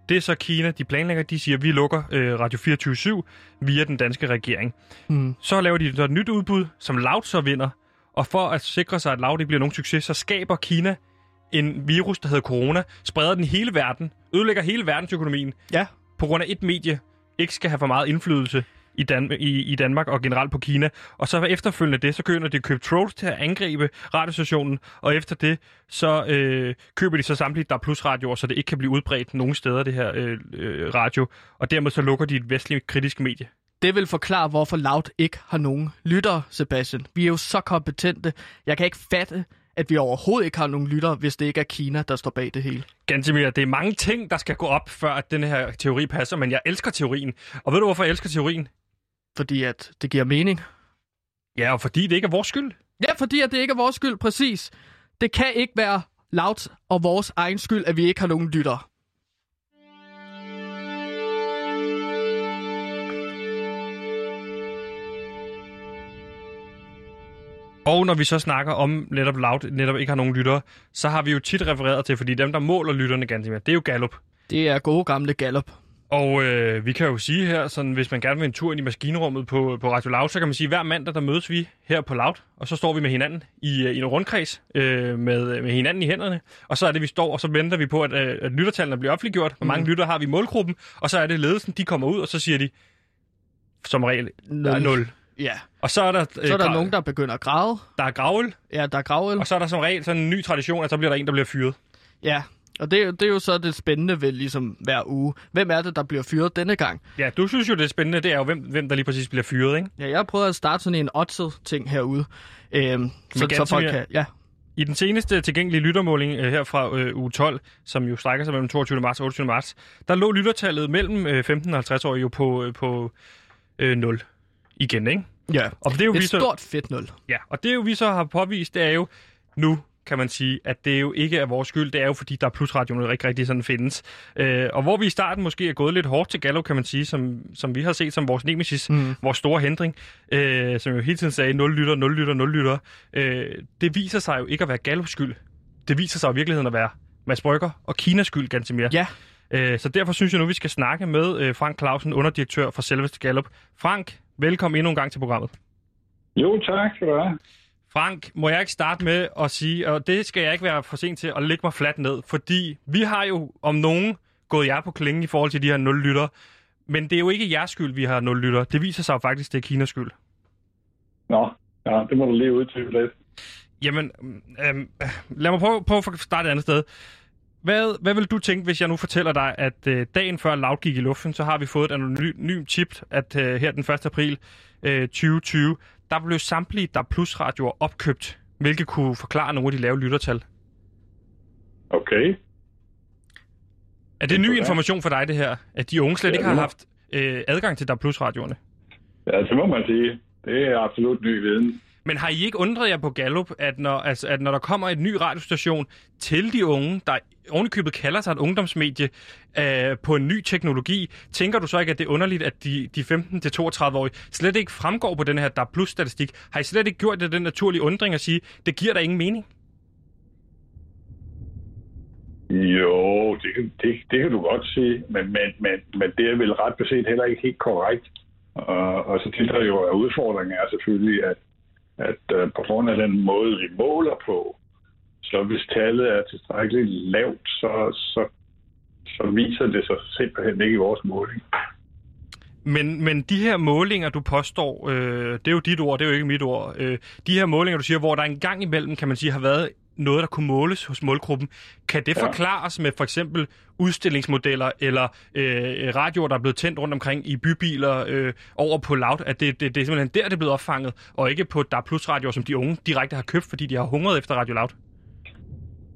Speaker 2: Det er så Kina, de planlægger, de siger, at vi lukker øh, Radio 24 via den danske regering.
Speaker 1: Hmm.
Speaker 2: Så laver de så et nyt udbud, som Loud så vinder. Og for at sikre sig, at Loud ikke bliver nogen succes, så skaber Kina en virus, der hedder corona, spreder den hele verden, ødelægger hele verdensøkonomien,
Speaker 1: Ja,
Speaker 2: på grund af et medie ikke skal have for meget indflydelse i, Dan- i, i Danmark og generelt på Kina. Og så efterfølgende det, så køber de købt trolls til at angribe radiostationen, og efter det, så øh, køber de så samtlige der er plus radioer, så det ikke kan blive udbredt nogen steder, det her øh, øh, radio. Og dermed så lukker de et vestligt kritisk medie.
Speaker 1: det vil forklare, hvorfor Loud ikke har nogen lyttere, Sebastian. Vi er jo så kompetente. Jeg kan ikke fatte, at vi overhovedet ikke har nogen lyttere, hvis det ikke er Kina, der står bag det hele.
Speaker 2: Gantemir, det er mange ting, der skal gå op, før at den her teori passer, men jeg elsker teorien. Og ved du, hvorfor jeg elsker teorien?
Speaker 1: Fordi at det giver mening.
Speaker 2: Ja, og fordi det ikke er vores skyld.
Speaker 1: Ja, fordi at det ikke er vores skyld, præcis. Det kan ikke være Loud og vores egen skyld, at vi ikke har nogen lyttere.
Speaker 2: Og når vi så snakker om netop Loud, netop ikke har nogen lyttere, så har vi jo tit refereret til, fordi dem, der måler lytterne Gantemir, det er jo Gallup.
Speaker 1: Det er gode gamle Gallup.
Speaker 2: Og øh, vi kan jo sige her, sådan, hvis man gerne vil en tur ind i maskinrummet på, på Radio Loud, så kan man sige, at hver mandag der mødes vi her på Loud, og så står vi med hinanden i, øh, i en rundkreds øh, med, med hinanden i hænderne. Og så er det, vi står, og så venter vi på, at, øh, at lyttertallene bliver offentliggjort. Hvor mange
Speaker 1: Mhm.
Speaker 2: lytter har vi i målgruppen? Og så er det ledelsen, de kommer ud, og så siger de, som regel, der er 0.
Speaker 1: Ja,
Speaker 2: Og så er der, øh,
Speaker 1: så er der nogen, der begynder at græde.
Speaker 2: der er gravøl,
Speaker 1: Ja, der er gravøl.
Speaker 2: og så er der som regel sådan en ny tradition, at så bliver der en, der bliver fyret.
Speaker 1: Ja, og det, er jo- det er jo så det spændende ved ligesom hver uge. Hvem er det, der bliver fyret denne gang?
Speaker 2: Ja, du synes jo, det er spændende, det er jo, hvem, hvem der lige præcis bliver fyret, ikke?
Speaker 1: Ja, jeg har prøvet at starte sådan en oddset ting herude. Øhm, så, så folk kan... Ja,
Speaker 2: I den seneste tilgængelige lyttermåling øh, her fra øh, uge 12, som jo strækker sig mellem 22. marts og 28. marts, der lå lyttertallet mellem øh, 15 og 50 år jo på, øh, på øh, 0 igen, ikke?
Speaker 1: ja.
Speaker 2: Og det er jo vi
Speaker 1: Et
Speaker 2: så,
Speaker 1: stort fedt nul.
Speaker 2: ja, og det er jo vi så har påvist, det er jo nu kan man sige, at det jo ikke er vores skyld. Det er jo fordi, der er plusradioen ikke rigtig sådan findes. Øh, og hvor vi i starten måske er gået lidt hårdt til Gallo, kan man sige, som, som vi har set som vores nemesis,
Speaker 1: Mm.
Speaker 2: vores store hindring, øh, som jo hele tiden sagde 0 lytter, 0 lytter, 0 lytter. Øh, det viser sig jo ikke at være Gallups skyld. Det viser sig i virkeligheden at være Mads Brygger og Kinas skyld, ganske mere.
Speaker 1: Ja,
Speaker 2: Øh, så derfor synes jeg nu, vi skal snakke med øh, Frank Clausen, underdirektør for selveste Gallup. Frank, velkommen endnu en gang til programmet.
Speaker 3: Jo, tak skal du have.
Speaker 2: Frank, må jeg ikke starte med at sige, og det skal jeg ikke være for sent til, at lægge mig fladt ned, fordi vi har jo om nogen gået jer på klingen i forhold til de her 0 lytter, men det er jo ikke jeres skyld, vi har 0 lytter. Det viser sig jo faktisk, det er Kinas skyld.
Speaker 3: Nå, ja, det må du lige udtyde lidt.
Speaker 2: Jamen, øhm, øh, lad mig prøve, prøve at starte et andet sted. Hvad, hvad vil du tænke, hvis jeg nu fortæller dig, at øh, dagen før Loud gik i luften, så har vi fået et anonymt chip, at øh, her den 1. april øh, 2020, der blev samtlige der plus radioer opkøbt, hvilket kunne forklare nogle af de lave lyttertal.
Speaker 4: Okay.
Speaker 2: Er det ny information for dig, det her? At de unge slet
Speaker 4: Ja,
Speaker 2: ikke har haft øh, adgang til der plus radioerne?
Speaker 4: Ja, det må man sige. Det er absolut ny viden.
Speaker 2: Men har I ikke undret jer på Gallup, at når, altså, at når der kommer et ny radiostation til de unge, der ovenikøbet kalder sig et ungdomsmedie øh, på en ny teknologi, tænker du så ikke, at det er underligt, at de, de 15-32-årige slet ikke fremgår på den her der Plus-statistik? Har I slet ikke gjort det den naturlige undring at sige, det giver der ingen mening?
Speaker 4: Jo, det, kan- det, det kan du godt sige, men, men, men, men det er vel ret beset heller ikke helt korrekt. Og, og så til der jo, er udfordringen er selvfølgelig, at, at øh, på grund af den måde, vi måler på, så hvis tallet er tilstrækkeligt lavt, så, så, så viser det sig simpelthen ikke i vores måling.
Speaker 2: Men, men de her målinger, du påstår, øh, det er jo dit ord, det er jo ikke mit ord. Øh, de her målinger, du siger, hvor der en gang imellem, kan man sige, har været noget, der kunne måles hos målgruppen. Kan det
Speaker 4: Ja.
Speaker 2: forklares med for eksempel udstillingsmodeller eller øh, radioer, der er blevet tændt rundt omkring i bybiler øh, over på Loud, at det, det, det er simpelthen der, det er blevet opfanget, og ikke på DAB Plus radioer, som de unge direkte har købt, fordi de har hungret efter Radio Loud?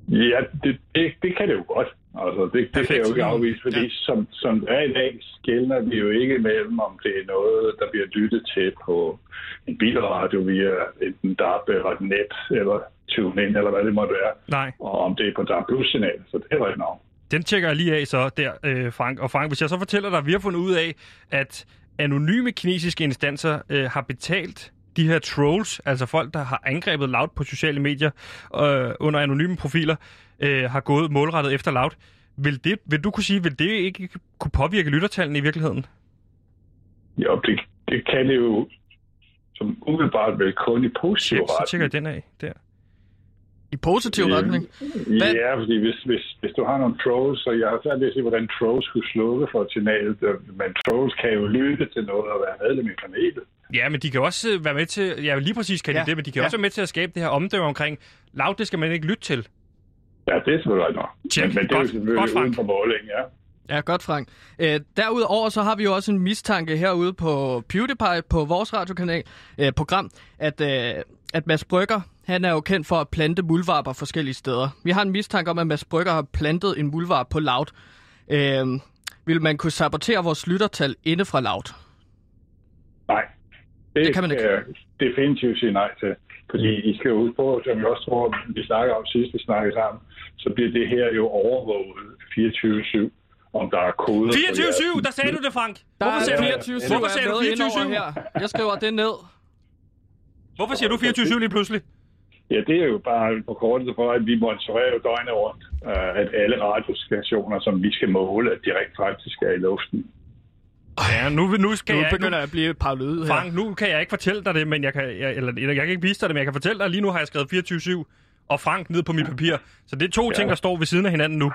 Speaker 4: Ja, det, det, det kan det jo godt. Altså, det, det kan
Speaker 2: Perfekt.
Speaker 4: jeg jo ikke afvise, fordi
Speaker 1: Ja.
Speaker 4: som, som det er i dag, skældner vi jo ikke mellem, om det er noget, der bliver lyttet til på en bilradio via enten DAB eller et net, eller TuneIn, eller hvad det måtte være,
Speaker 2: Nej.
Speaker 4: og om det er på DAB Plus-signal, så det er rigtigt nok.
Speaker 2: Den tjekker jeg lige af så der, øh, Frank. Og Frank, hvis jeg så fortæller dig, at vi har fundet ud af, at anonyme kinesiske instanser øh, har betalt de her trolls, altså folk, der har angrebet Loud på sociale medier øh, under anonyme profiler, øh, har gået målrettet efter Loud. Vil, det, vil du kunne sige, vil det ikke kunne påvirke lyttertallene i virkeligheden?
Speaker 4: Jo, det, det kan det jo som umiddelbart vel kun i positiv
Speaker 2: Tjek, så
Speaker 4: retning.
Speaker 2: tjekker jeg den af der.
Speaker 1: I positiv
Speaker 4: Øh,
Speaker 1: retning. Hvad-
Speaker 4: Ja, fordi hvis, hvis, hvis du har nogle trolls, så jeg har svært ved at se, hvordan trolls skulle slukke for et signal, men trolls kan jo lytte til noget og være medlem i panelet.
Speaker 2: Ja, men de kan også øh, være med til, ja lige præcis kan de
Speaker 1: Ja,
Speaker 2: det, men de kan
Speaker 1: ja.
Speaker 2: også være med til at skabe det her omdømme omkring, Loud, det skal man ikke lytte til.
Speaker 4: Ja, det er selvfølgelig nok. Men, men det er jo selvfølgelig
Speaker 2: Godt,
Speaker 4: uden for måling, ja.
Speaker 1: Ja, godt, Frank. Øh, derudover så har vi jo også en mistanke herude på PewDiePie, på vores radiokanal, øh, program, at, øh, at Mads Brygger, han er jo kendt for at plante muldvarper forskellige steder. Vi har en mistanke om, at Mads Brygger har plantet en muldvarp på Loud. Øh, vil man kunne sabotere vores lyttertal inde fra Loud?
Speaker 4: Nej, det,
Speaker 1: Det kan man ikke.
Speaker 4: jeg definitivt sige nej til. Fordi I skal jo ud på, som jeg også tror, vi snakker om sidst, vi snakkede sammen, så bliver det her jo overvåget 24-7, om der er koder. på jeres-
Speaker 2: 24-7, der sagde du det, Frank.
Speaker 1: Der
Speaker 2: Hvorfor sagde du,
Speaker 1: 24
Speaker 2: hvorfor sagde du 24-7?
Speaker 1: her. Jeg skriver det ned.
Speaker 2: Hvorfor siger du 24-7 lige pludselig?
Speaker 4: Ja, det er jo bare på kortet for, at vi monitorerer jo døgnet rundt, øh, at alle radiostationer, som vi skal måle, at de rent faktisk er i luften.
Speaker 2: Ja, nu, nu skal
Speaker 1: Nu
Speaker 2: jeg
Speaker 1: begynder
Speaker 2: nu,
Speaker 1: jeg at blive paranoid her.
Speaker 2: Frank, nu kan jeg ikke fortælle dig det, men jeg kan, jeg, eller, eller jeg kan ikke vise dig det, men jeg kan fortælle dig, at lige nu har jeg skrevet 24-7 og Frank ned på mit papir. Så det er to ja. ting, der står ved siden af hinanden nu.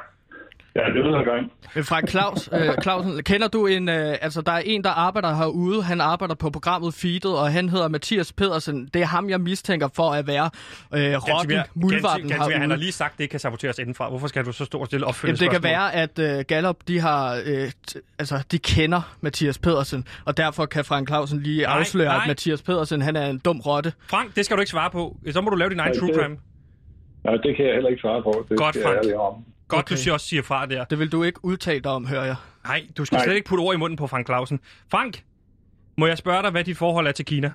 Speaker 4: Ja, det lyder godt.
Speaker 1: Men Frank Claus, øh, Clausen, kender du en, øh, altså der er en, der arbejder herude, han arbejder på programmet Feedet, og han hedder Mathias Pedersen. Det er ham, jeg mistænker for at være øh, rotten, muldvarpen
Speaker 2: Gansimir, han har
Speaker 1: herude.
Speaker 2: lige sagt, at det ikke kan saboteres indenfra. Hvorfor skal du så stå og stille
Speaker 1: Jamen,
Speaker 2: opfølgende
Speaker 1: det kan
Speaker 2: spørgsmål?
Speaker 1: være, at øh, Gallup, de har, øh, t- altså, de kender Mathias Pedersen, og derfor kan Frank Clausen lige
Speaker 2: Nej,
Speaker 1: afsløre,
Speaker 2: nej.
Speaker 1: at Mathias Pedersen, han er en dum rotte.
Speaker 2: Frank, det skal du ikke svare på. Så må du lave din egen true
Speaker 4: det-
Speaker 2: crime.
Speaker 4: Nej, det kan jeg heller ikke svare på. Det
Speaker 2: Godt,
Speaker 4: jeg
Speaker 2: Frank.
Speaker 4: ærlig om.
Speaker 2: Godt,
Speaker 1: Okay.
Speaker 2: du siger også siger fra der.
Speaker 1: Det vil du ikke udtale dig om, hører jeg.
Speaker 2: Nej, du skal
Speaker 4: Nej.
Speaker 2: slet ikke putte ord i munden på Frank Clausen. Frank, må jeg spørge dig, hvad dit forhold er til Kina?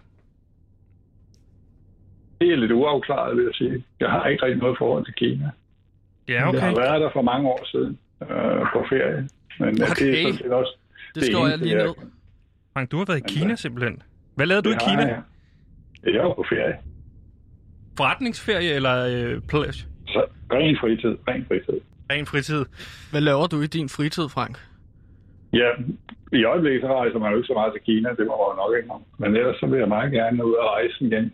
Speaker 4: Det er lidt uafklaret, vil jeg sige. Jeg har ikke rigtig noget forhold til Kina.
Speaker 2: Ja,
Speaker 4: Jeg
Speaker 2: okay.
Speaker 4: har været der for mange år siden øh, på ferie. Men okay. det er sådan set også
Speaker 1: Det skriver jeg
Speaker 4: eneste,
Speaker 1: lige ned.
Speaker 2: Frank, du har været i Kina
Speaker 4: øh,
Speaker 2: simpelthen. Hvad lavede du i
Speaker 4: det
Speaker 2: Kina?
Speaker 4: Jeg. Jeg var på ferie.
Speaker 2: Forretningsferie eller øh, plage?
Speaker 4: Så ren fritid, ren fritid.
Speaker 2: Ren fritid?
Speaker 1: Hvad laver du i din fritid, Frank?
Speaker 4: Ja, i øjeblikket så rejser man jo ikke så meget til Kina, det må man nok ikke om. Men ellers så vil jeg meget gerne ud og rejse igen.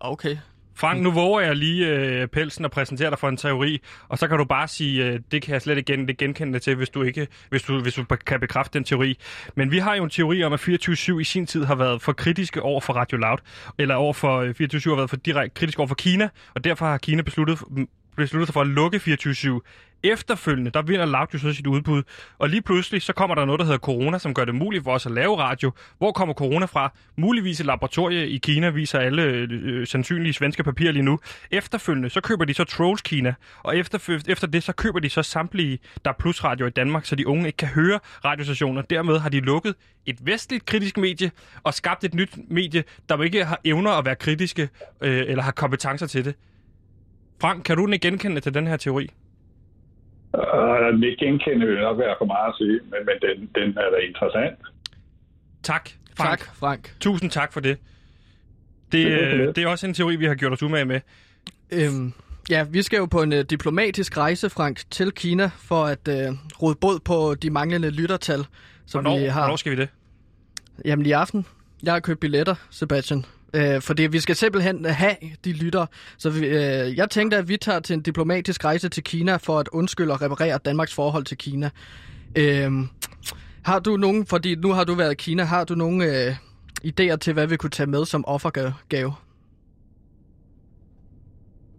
Speaker 1: Okay.
Speaker 2: Frank, nu våger jeg lige øh, pelsen og præsenterer dig for en teori, og så kan du bare sige, øh, det kan jeg slet ikke gen, det genkende til, hvis du ikke hvis du, hvis du kan bekræfte den teori. Men vi har jo en teori om, at 24-7 i sin tid har været for kritiske over for Radio Loud, eller over for øh, 24-7 har været for direkte kritisk over for Kina, og derfor har Kina besluttet, besluttet sig for at lukke 24-7. Efterfølgende, der vinder Loud jo så sit udbud, og lige pludselig, så kommer der noget, der hedder corona, som gør det muligt for os at lave radio. Hvor kommer corona fra? Muligvis et laboratorie i Kina, viser alle øh, øh sandsynlige svenske papirer lige nu. Efterfølgende, så køber de så Trolls Kina, og efter, efter det, så køber de så samtlige, der Plus Radio i Danmark, så de unge ikke kan høre radiostationer. Dermed har de lukket et vestligt kritisk medie og skabt et nyt medie, der ikke har evner at være kritiske øh, eller har kompetencer til det. Frank, kan du ikke genkende til den her teori?
Speaker 4: Uh, det genkende vil nok være for meget at sige, men, men den, den er da interessant.
Speaker 2: Tak, Frank.
Speaker 1: Tak, Frank.
Speaker 2: Tusind tak for det. Det,
Speaker 4: Det er
Speaker 2: øh,
Speaker 4: lidt.
Speaker 2: det er også en teori, vi har gjort os umage med.
Speaker 1: Øhm, ja, vi skal jo på en uh, diplomatisk rejse, Frank, til Kina for at uh, rode bod på de manglende lyttertal, som
Speaker 2: Hvornår,
Speaker 1: vi har.
Speaker 2: hvornår skal vi det?
Speaker 1: Jamen i aften. Jeg har købt billetter, Sebastian. Øh, fordi vi skal simpelthen have de lytter. Så vi, øh, jeg tænkte, at vi tager til en diplomatisk rejse til Kina for at undskylde og reparere Danmarks forhold til Kina. Øh, har du nogen, fordi nu har du været i Kina, har du nogen øh, idéer til, hvad vi kunne tage med som offergave?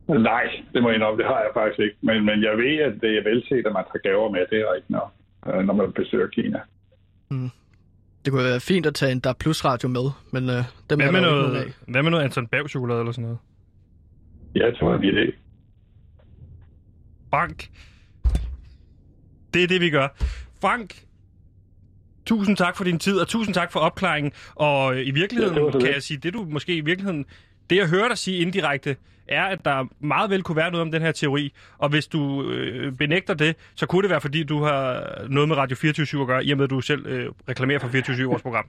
Speaker 4: Nej, det må jeg indrømme, det har jeg faktisk ikke. Men, men jeg ved, at det er velset, at man tager gaver med, det er rigtigt nok, øh, når man besøger Kina.
Speaker 1: Det kunne være fint at tage en Der Plus Radio med, men øh, dem
Speaker 2: Hvad
Speaker 1: er
Speaker 2: med,
Speaker 1: der
Speaker 2: noget,
Speaker 1: af.
Speaker 2: hvad med noget Anton Bav chokolade eller sådan noget?
Speaker 4: Ja, det var en idé.
Speaker 2: Frank. Det er det, vi gør. Frank, tusind tak for din tid, og tusind tak for opklaringen. Og øh, i virkeligheden
Speaker 4: Ja,
Speaker 2: kan jeg sige, det du måske i virkeligheden... Det, jeg hører dig sige indirekte, er, at der meget vel kunne være noget om den her teori. Og hvis du øh, benægter det, så kunne det være, fordi du har noget med Radio 24 at gøre, i og med, at du selv øh, reklamerer for 24 vores program.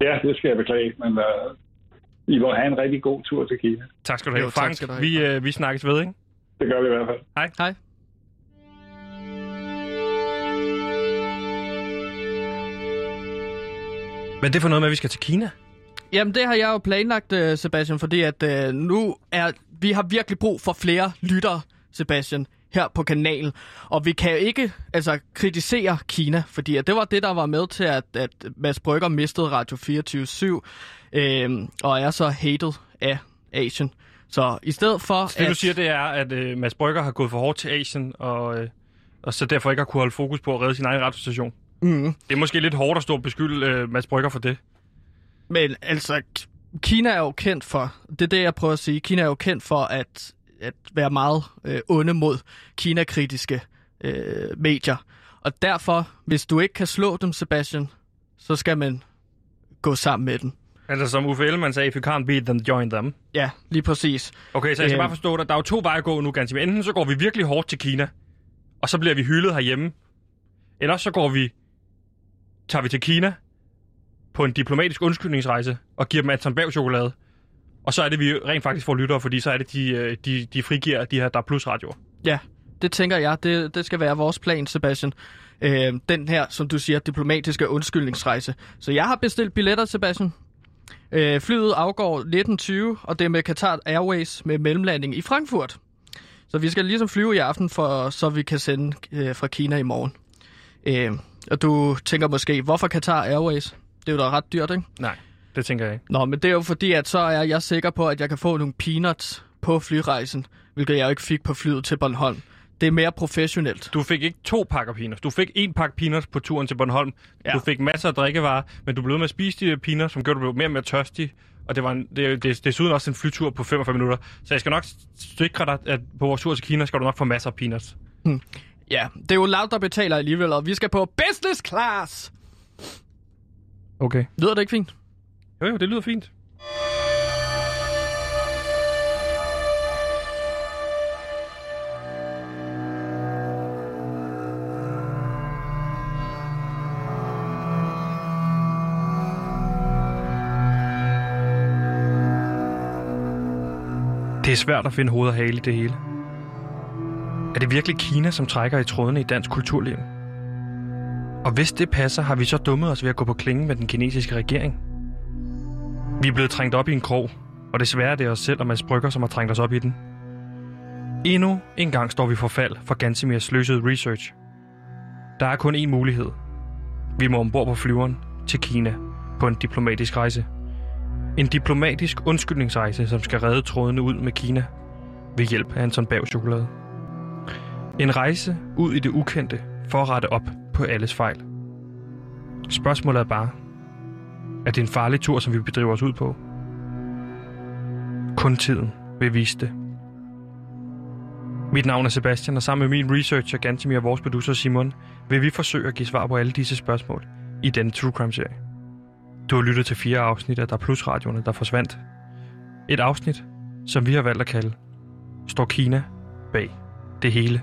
Speaker 4: Ja, det skal jeg beklage, men uh, I må have en rigtig god tur til Kina.
Speaker 2: Tak skal du have,
Speaker 1: Jo,
Speaker 2: Frank.
Speaker 1: skal du have,
Speaker 2: vi, øh, vi snakkes ved, ikke?
Speaker 4: Det gør vi i hvert fald.
Speaker 2: Hej.
Speaker 1: Hej.
Speaker 2: Men det er for noget med, at vi skal til Kina.
Speaker 1: Jamen, det har jeg jo planlagt, øh, Sebastian, fordi at øh, nu er vi har virkelig brug for flere lyttere, Sebastian, her på kanalen. Og vi kan jo ikke altså, kritisere Kina, fordi at det var det, der var med til, at, at Mads Brygger mistede Radio 24 øh, og er så hated af Asien. Så i stedet for...
Speaker 2: Det, du siger, det er, at øh, Mads Brygger har gået for hårdt til Asien, og, øh, og så derfor ikke har kunne holde fokus på at redde sin egen radiostation.
Speaker 1: Mm,
Speaker 2: Det er måske lidt hårdt at stå og beskylde øh, Mads Brygger for det.
Speaker 1: Men altså, Kina er jo kendt for, det er det, jeg prøver at sige, Kina er jo kendt for at, at være meget øh, onde mod Kina-kritiske øh, medier. Og derfor, hvis du ikke kan slå dem, Sebastian, så skal man gå sammen med dem.
Speaker 2: Altså som Uffe Ellemann sagde, if you can't beat them, join them.
Speaker 1: Ja, lige præcis.
Speaker 2: Okay, så jeg skal
Speaker 1: Øhm.
Speaker 2: bare forstå dig. Der er jo to veje at gå nu, Gansim. Enten så går vi virkelig hårdt til Kina, og så bliver vi hyldet herhjemme. Eller så går vi, tager vi til Kina på en diplomatisk undskyldningsrejse og giver dem Anton Bav chokolade. Og så er det, vi rent faktisk får lyttere, fordi så er det, de, øh, de, de frigiver de her, der plus radioer.
Speaker 1: Ja, det tænker jeg. Det, det skal være vores plan, Sebastian. Øh, den her, som du siger, diplomatiske undskyldningsrejse. Så jeg har bestilt billetter, Sebastian. Øh, flyet afgår 19.20, og det er med Qatar Airways med mellemlanding i Frankfurt. Så vi skal ligesom flyve i aften, for, så vi kan sende øh, fra Kina i morgen. Øh, og du tænker måske, hvorfor Qatar Airways? Det er jo da ret dyrt, ikke?
Speaker 2: Nej, det tænker jeg ikke.
Speaker 1: Nå, men det er jo fordi, at så er jeg sikker på, at jeg kan få nogle peanuts på flyrejsen, hvilket jeg jo ikke fik på flyet til Bornholm. Det er mere professionelt.
Speaker 2: Du fik ikke to pakker peanuts. Du fik en pakke peanuts på turen til Bornholm.
Speaker 1: Ja.
Speaker 2: Du fik masser af drikkevarer, men du blev med at spise de peanuts, som gjorde, at du blev mere og mere tørstig. Og det var en, det, det, desuden også en flytur på 45 minutter. Så jeg skal nok sikre dig, at på vores tur til Kina skal du nok få masser af peanuts.
Speaker 1: Ja, det er jo lavt, der betaler alligevel, og vi skal på business class!
Speaker 2: Okay.
Speaker 1: Lyder det ikke fint?
Speaker 2: Jo, jo, det lyder fint. Det er svært at finde hoved og hale i det hele. Er det virkelig Kina, som trækker i trådene i dansk kulturliv? Og hvis det passer, har vi så dummet os ved at gå på klingen med den kinesiske regering? Vi er blevet trængt op i en krog. Og desværre er det os selv og Mads Brygger, som har trængt os op i den. Endnu en gang står vi for fald for Gansimirs sløsede research. Der er kun én mulighed. Vi må ombord på flyveren til Kina på en diplomatisk rejse. En diplomatisk undskyldningsrejse, som skal redde trådene ud med Kina ved hjælp af Anton Bav chokolade. En rejse ud i det ukendte for at rette op på alles fejl. Spørgsmålet er bare, er det en farlig tur, som vi bedriver os ud på? Kun tiden vil vise det. Mit navn er Sebastian, og sammen med min researcher Gantemir og vores producer Simon, vil vi forsøge at give svar på alle disse spørgsmål i denne True Crime-serie. Du har lyttet til fire afsnit af Der Plus Radioerne, der forsvandt. Et afsnit, som vi har valgt at kalde Står Kina bag det hele.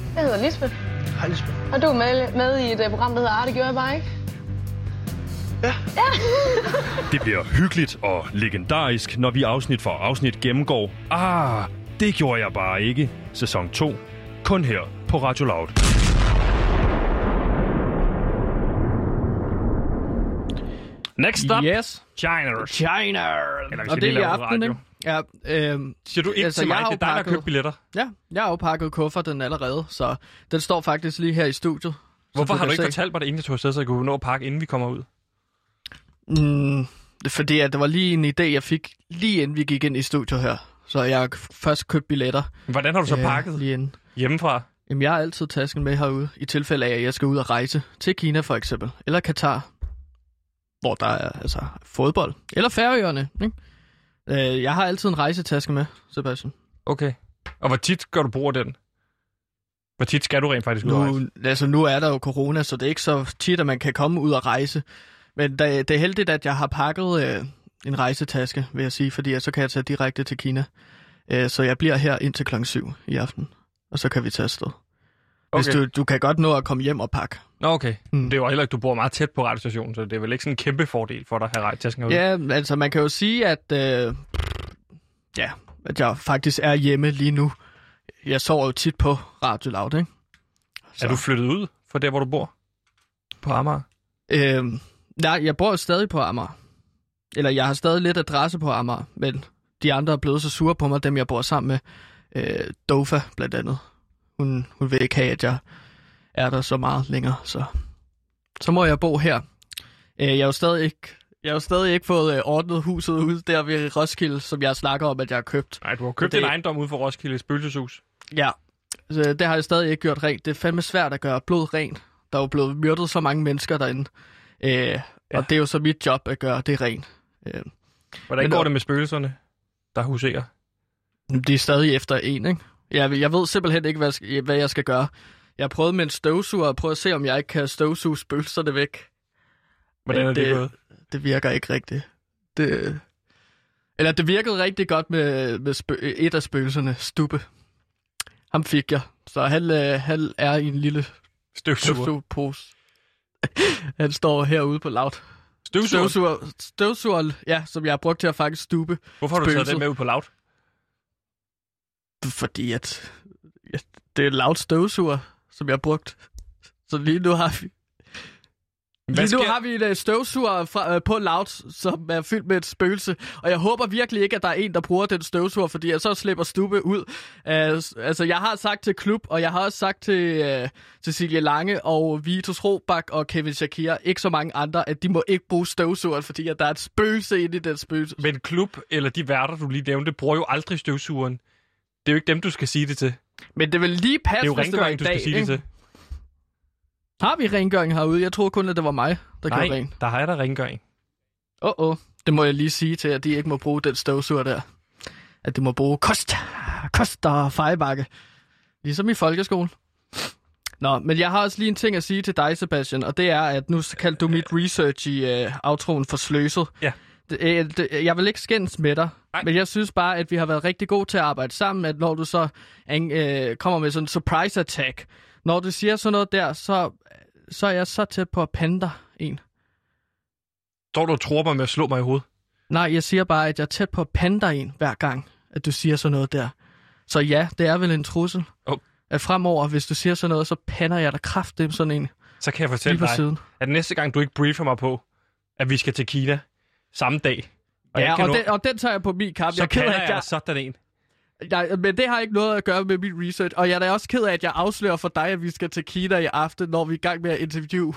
Speaker 5: Jeg hedder Lisbeth.
Speaker 6: Hej Lisbeth.
Speaker 5: Og du er med, med i et uh, program, der hedder Arte, gjorde jeg bare ikke?
Speaker 7: Det bliver hyggeligt og legendarisk, når vi afsnit for afsnit gennemgår Ah, det gjorde jeg bare ikke. Sæson 2. Kun her på Radio Loud.
Speaker 2: Next up,
Speaker 1: Yes.
Speaker 2: China.
Speaker 1: China.
Speaker 2: Eller
Speaker 1: Og det er
Speaker 2: lige
Speaker 1: i aften, ikke? Ja, øhm,
Speaker 2: Siger du ikke
Speaker 1: Altså,
Speaker 2: til mig, det er dig, der har
Speaker 1: pakket-
Speaker 2: købt billetter?
Speaker 1: ja, jeg har jo pakket kufferten allerede, så den står faktisk lige her i studiet.
Speaker 2: Hvorfor
Speaker 1: du
Speaker 2: har du ikke
Speaker 1: se.
Speaker 2: fortalt mig det, inden tog afsted, så jeg kunne nå at pakke, inden vi kommer ud?
Speaker 1: Mm, det fordi, at det var lige en idé, jeg fik lige inden vi gik ind i studiet her. Så jeg har først købt billetter.
Speaker 2: Hvordan har du så
Speaker 1: øh,
Speaker 2: pakket
Speaker 1: Lige inden.
Speaker 2: hjemmefra?
Speaker 1: Jamen, jeg har altid tasken med herude, i tilfælde af, at jeg skal ud og rejse til Kina for eksempel, eller Katar, hvor der er altså fodbold, eller Færøerne. Ikke? Øh, jeg har altid en rejsetaske med, Sebastian.
Speaker 2: Okay. Og hvor tit gør du brug af den? Hvor tit skal du rent faktisk ud og rejse?
Speaker 1: Nu, altså, nu er der jo corona, så det er ikke så tit, at man kan komme ud og rejse. Men det, det er heldigt, at jeg har pakket øh, en rejsetaske, vil jeg sige, fordi så kan jeg tage direkte til Kina. Øh, så jeg bliver her indtil klokken 7 i aften, og så kan vi tage afsted. Hvis
Speaker 2: Okay.
Speaker 1: du, du kan godt nå at komme hjem og pakke.
Speaker 2: Nå, okay.
Speaker 1: Mm.
Speaker 2: Det jo heller ikke, du bor meget tæt på radiostationen, så det er vel ikke sådan en kæmpe fordel for dig at have herude?
Speaker 1: Ja, altså man kan jo sige, at, øh, ja, at jeg faktisk er hjemme lige nu. Jeg sover jo tit på Radio Loud, ikke?
Speaker 2: Er du flyttet ud fra der, hvor du bor? På Amager?
Speaker 1: Øh, nej, jeg bor stadig på Amager. Eller jeg har stadig lidt adresse på Amager, men de andre er blevet så sure på mig, dem jeg bor sammen med. Øh, Dofa blandt andet. Hun, hun vil ikke have, at jeg er der så meget længere, så, så må jeg bo her. Øh, jeg har jo stadig ikke, jeg har jo stadig ikke fået øh, ordnet huset ud der ved Roskilde, som jeg snakker om, at jeg har købt.
Speaker 2: Nej, du har købt
Speaker 1: Det-
Speaker 2: en ejendom ude for Roskilde, et spøgelseshus.
Speaker 1: Ja, så det har jeg stadig ikke gjort rent. Det er fandme svært at gøre blod rent. Der er jo blevet myrdet så mange mennesker derinde. Øh, ja. Og det er jo så mit job at gøre det rent. Øh,
Speaker 2: Hvordan
Speaker 1: Men
Speaker 2: går det med spøgelserne, der huserer?
Speaker 1: de er stadig efter en, ikke? Jeg, jeg ved simpelthen ikke, hvad hvad jeg skal gøre. Jeg prøvet med en støvsuger og prøvet at se, om jeg ikke kan støvsuge spøgelserne væk.
Speaker 2: Hvordan er det,
Speaker 1: det-
Speaker 2: gået?
Speaker 1: Det virker ikke rigtigt. Det, eller det virkede rigtig godt med, med spø, et af spøgelserne, Stubbe. Ham fik jeg. Så han, øh, han er i en lille
Speaker 2: Støvsuger.
Speaker 1: støvsugepose. Han står herude på laut.
Speaker 2: Støvsuger.
Speaker 1: Støvsuger, støvsugeren, ja, som jeg har brugt til at fange stube.
Speaker 2: Hvorfor har du taget det med ud på laut?
Speaker 1: Fordi at ja, det er laut støvsuger, som jeg har brugt. Så lige nu har vi... Lige nu
Speaker 2: sker-
Speaker 1: har vi en øh, støvsuger fra, øh, på Loud, som er fyldt med et spøgelse. Og jeg håber virkelig ikke, at der er en, der bruger den støvsuger, fordi jeg så slipper Stube ud. Uh, altså, jeg har sagt til Klub, og jeg har også sagt til uh, Cecilie Lange og Vitus Robak og Kevin Shakir, ikke så mange andre, at de må ikke bruge støvsugeren, fordi at der er et spøgelse inde i den spøgelse.
Speaker 2: Men klub, eller de værter, du lige nævnte, bruger jo aldrig støvsugeren. Det er jo ikke dem, du skal sige det til.
Speaker 1: Men det vil lige
Speaker 2: Det
Speaker 1: passe,
Speaker 2: er jo
Speaker 1: hvis det var
Speaker 2: rengøring, du
Speaker 1: dag.
Speaker 2: sige det til.
Speaker 1: Har vi rengøring herude? Jeg troede kun, at det var mig, der
Speaker 2: Nej,
Speaker 1: gjorde rent.
Speaker 2: der har jeg da rengøring.
Speaker 1: Åh, oh, oh. det må jeg lige sige til, at de ikke må bruge den støvsuger der. At de må bruge kost, kost og fejebakke. Ligesom i folkeskolen. Nå, men jeg har også lige en ting at sige til dig, Sebastian, og det er, at nu kaldte du mit research i uh, outroen for sløset.
Speaker 2: Ja.
Speaker 1: Det, øh, det, jeg vil ikke skændes med dig,
Speaker 2: Nej.
Speaker 1: men jeg synes bare, at vi har været rigtig gode til at arbejde sammen, at når du så øh, kommer med sådan en surprise attack, når du siger sådan noget der, så, så er jeg så tæt på at pande dig en.
Speaker 2: Står du tror mig med at slå mig i hovedet?
Speaker 1: Nej, jeg siger bare, at jeg er tæt på at pande dig en hver gang, at du siger sådan noget der. Så ja, det er vel en trussel.
Speaker 2: Oh.
Speaker 1: At fremover, hvis du siger sådan noget, så pander jeg dig kraftigt sådan en
Speaker 2: Så kan jeg fortælle dig,
Speaker 1: siden.
Speaker 2: at næste gang du ikke briefer mig på, at vi skal til Kina samme dag, og
Speaker 1: Ja,
Speaker 2: kan
Speaker 1: og
Speaker 2: nå,
Speaker 1: den, og den tager jeg på min kamp.
Speaker 2: så
Speaker 1: Jeg er ked
Speaker 2: pander
Speaker 1: af,
Speaker 2: jeg,
Speaker 1: jeg,
Speaker 2: sådan en.
Speaker 1: jeg, men det har ikke noget at gøre med min research. Og jeg er da også ked af, at jeg afslører for dig, at vi skal til Kina i aften, når vi er i gang med at interviewe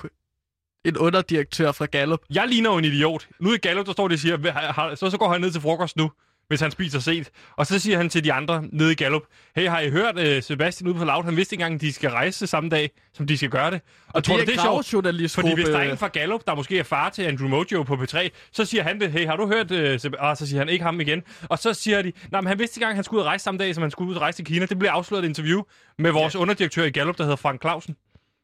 Speaker 1: en underdirektør fra Gallup.
Speaker 2: Jeg ligner jo en idiot. Nu i Gallup, der står det og siger, "Har- har- så, så går han ned til frokost nu, hvis han spiser sent. Og så siger han til de andre nede i Gallup, hey, har I hørt uh, Sebastian ude på Loud? Han vidste ikke engang, at de skal rejse samme dag, som de skal gøre det. Og,
Speaker 1: Og
Speaker 2: tror
Speaker 1: det
Speaker 2: det er sjovt? Fordi hvis der er en fra Gallup, der måske er far til Andrew Mojo på P3, så siger han det, hey, har du hørt, Seb-" og så siger han ikke ham igen. Og så siger de, nej, men han vidste ikke engang, at han skulle ud og rejse samme dag, som han skulle ud og rejse til Kina. Det blev afsløret i et interview med vores ja. underdirektør i Gallup, der hedder Frank Clausen.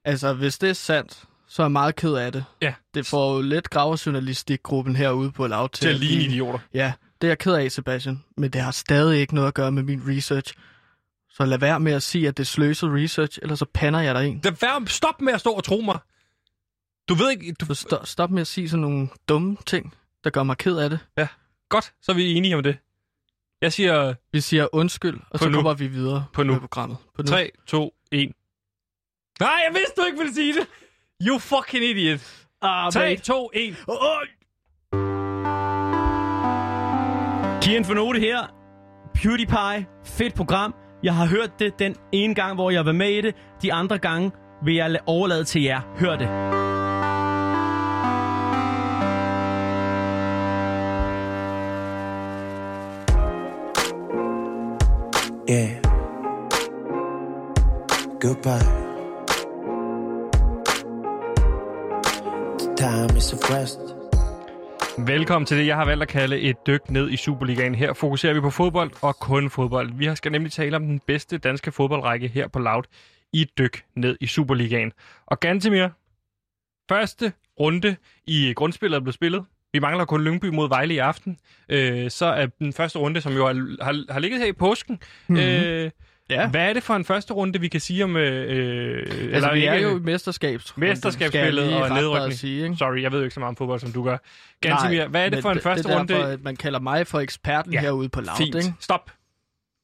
Speaker 1: Altså, hvis det er sandt, så er jeg meget ked af det.
Speaker 2: Ja.
Speaker 1: Det får jo lidt gravejournalistikgruppen herude på Loud
Speaker 2: Til at ligne idioter.
Speaker 1: Ja, det er jeg ked af, Sebastian. Men det har stadig ikke noget at gøre med min research. Så lad være med at sige, at det er sløset research, eller så pander jeg dig en.
Speaker 2: Det vær, stop med at stå og tro mig. Du ved ikke, du,
Speaker 1: Så stop, stop med at sige sådan nogle dumme ting, der gør mig ked af det.
Speaker 2: godt, så er vi enige om det. Jeg siger
Speaker 1: Vi siger undskyld, og så
Speaker 2: nu.
Speaker 1: kommer vi videre
Speaker 2: På nu.
Speaker 1: med programmet. På nu.
Speaker 2: 3, 2, 1. Nej, jeg vidste, du ikke ville sige det. You fucking idiot.
Speaker 1: Ah,
Speaker 2: 3,
Speaker 1: mate.
Speaker 2: 2, 1.
Speaker 1: Oh, oh.
Speaker 6: Kian Fornote her. PewDiePie. Fedt program. Jeg har hørt det den ene gang, hvor jeg var med i det. De andre gange vil jeg overlade til jer. Hør det.
Speaker 8: Yeah. Goodbye. The time is of rest.
Speaker 2: Velkommen til det, jeg har valgt at kalde et dyk ned i Superligaen. Her fokuserer vi på fodbold og kun fodbold. Vi skal nemlig tale om den bedste danske fodboldrække her på Loud i et dyk ned i Superligaen. Og Gantemir, første runde i grundspillet er blevet spillet. Vi mangler kun Lyngby mod Vejle i aften. Øh, så er den første runde, som jo har, har, har ligget her i påsken. Mm-hmm. Øh,
Speaker 1: Ja.
Speaker 2: Hvad er det for en første runde, vi kan sige om... Øh,
Speaker 1: Altså, vi er
Speaker 2: ikke-
Speaker 1: jo i mesterskabs.
Speaker 2: Mesterskabsspillet og nedrykning.
Speaker 1: Sige, ikke?
Speaker 2: Sorry, jeg ved jo ikke så meget om fodbold, som du gør. Gantemir, hvad er det for en første
Speaker 1: det er
Speaker 2: runde?
Speaker 1: derfor, man kalder mig for eksperten
Speaker 2: Ja,
Speaker 1: ja, herude på Loud,
Speaker 2: Fint.
Speaker 1: ikke?
Speaker 2: Stop.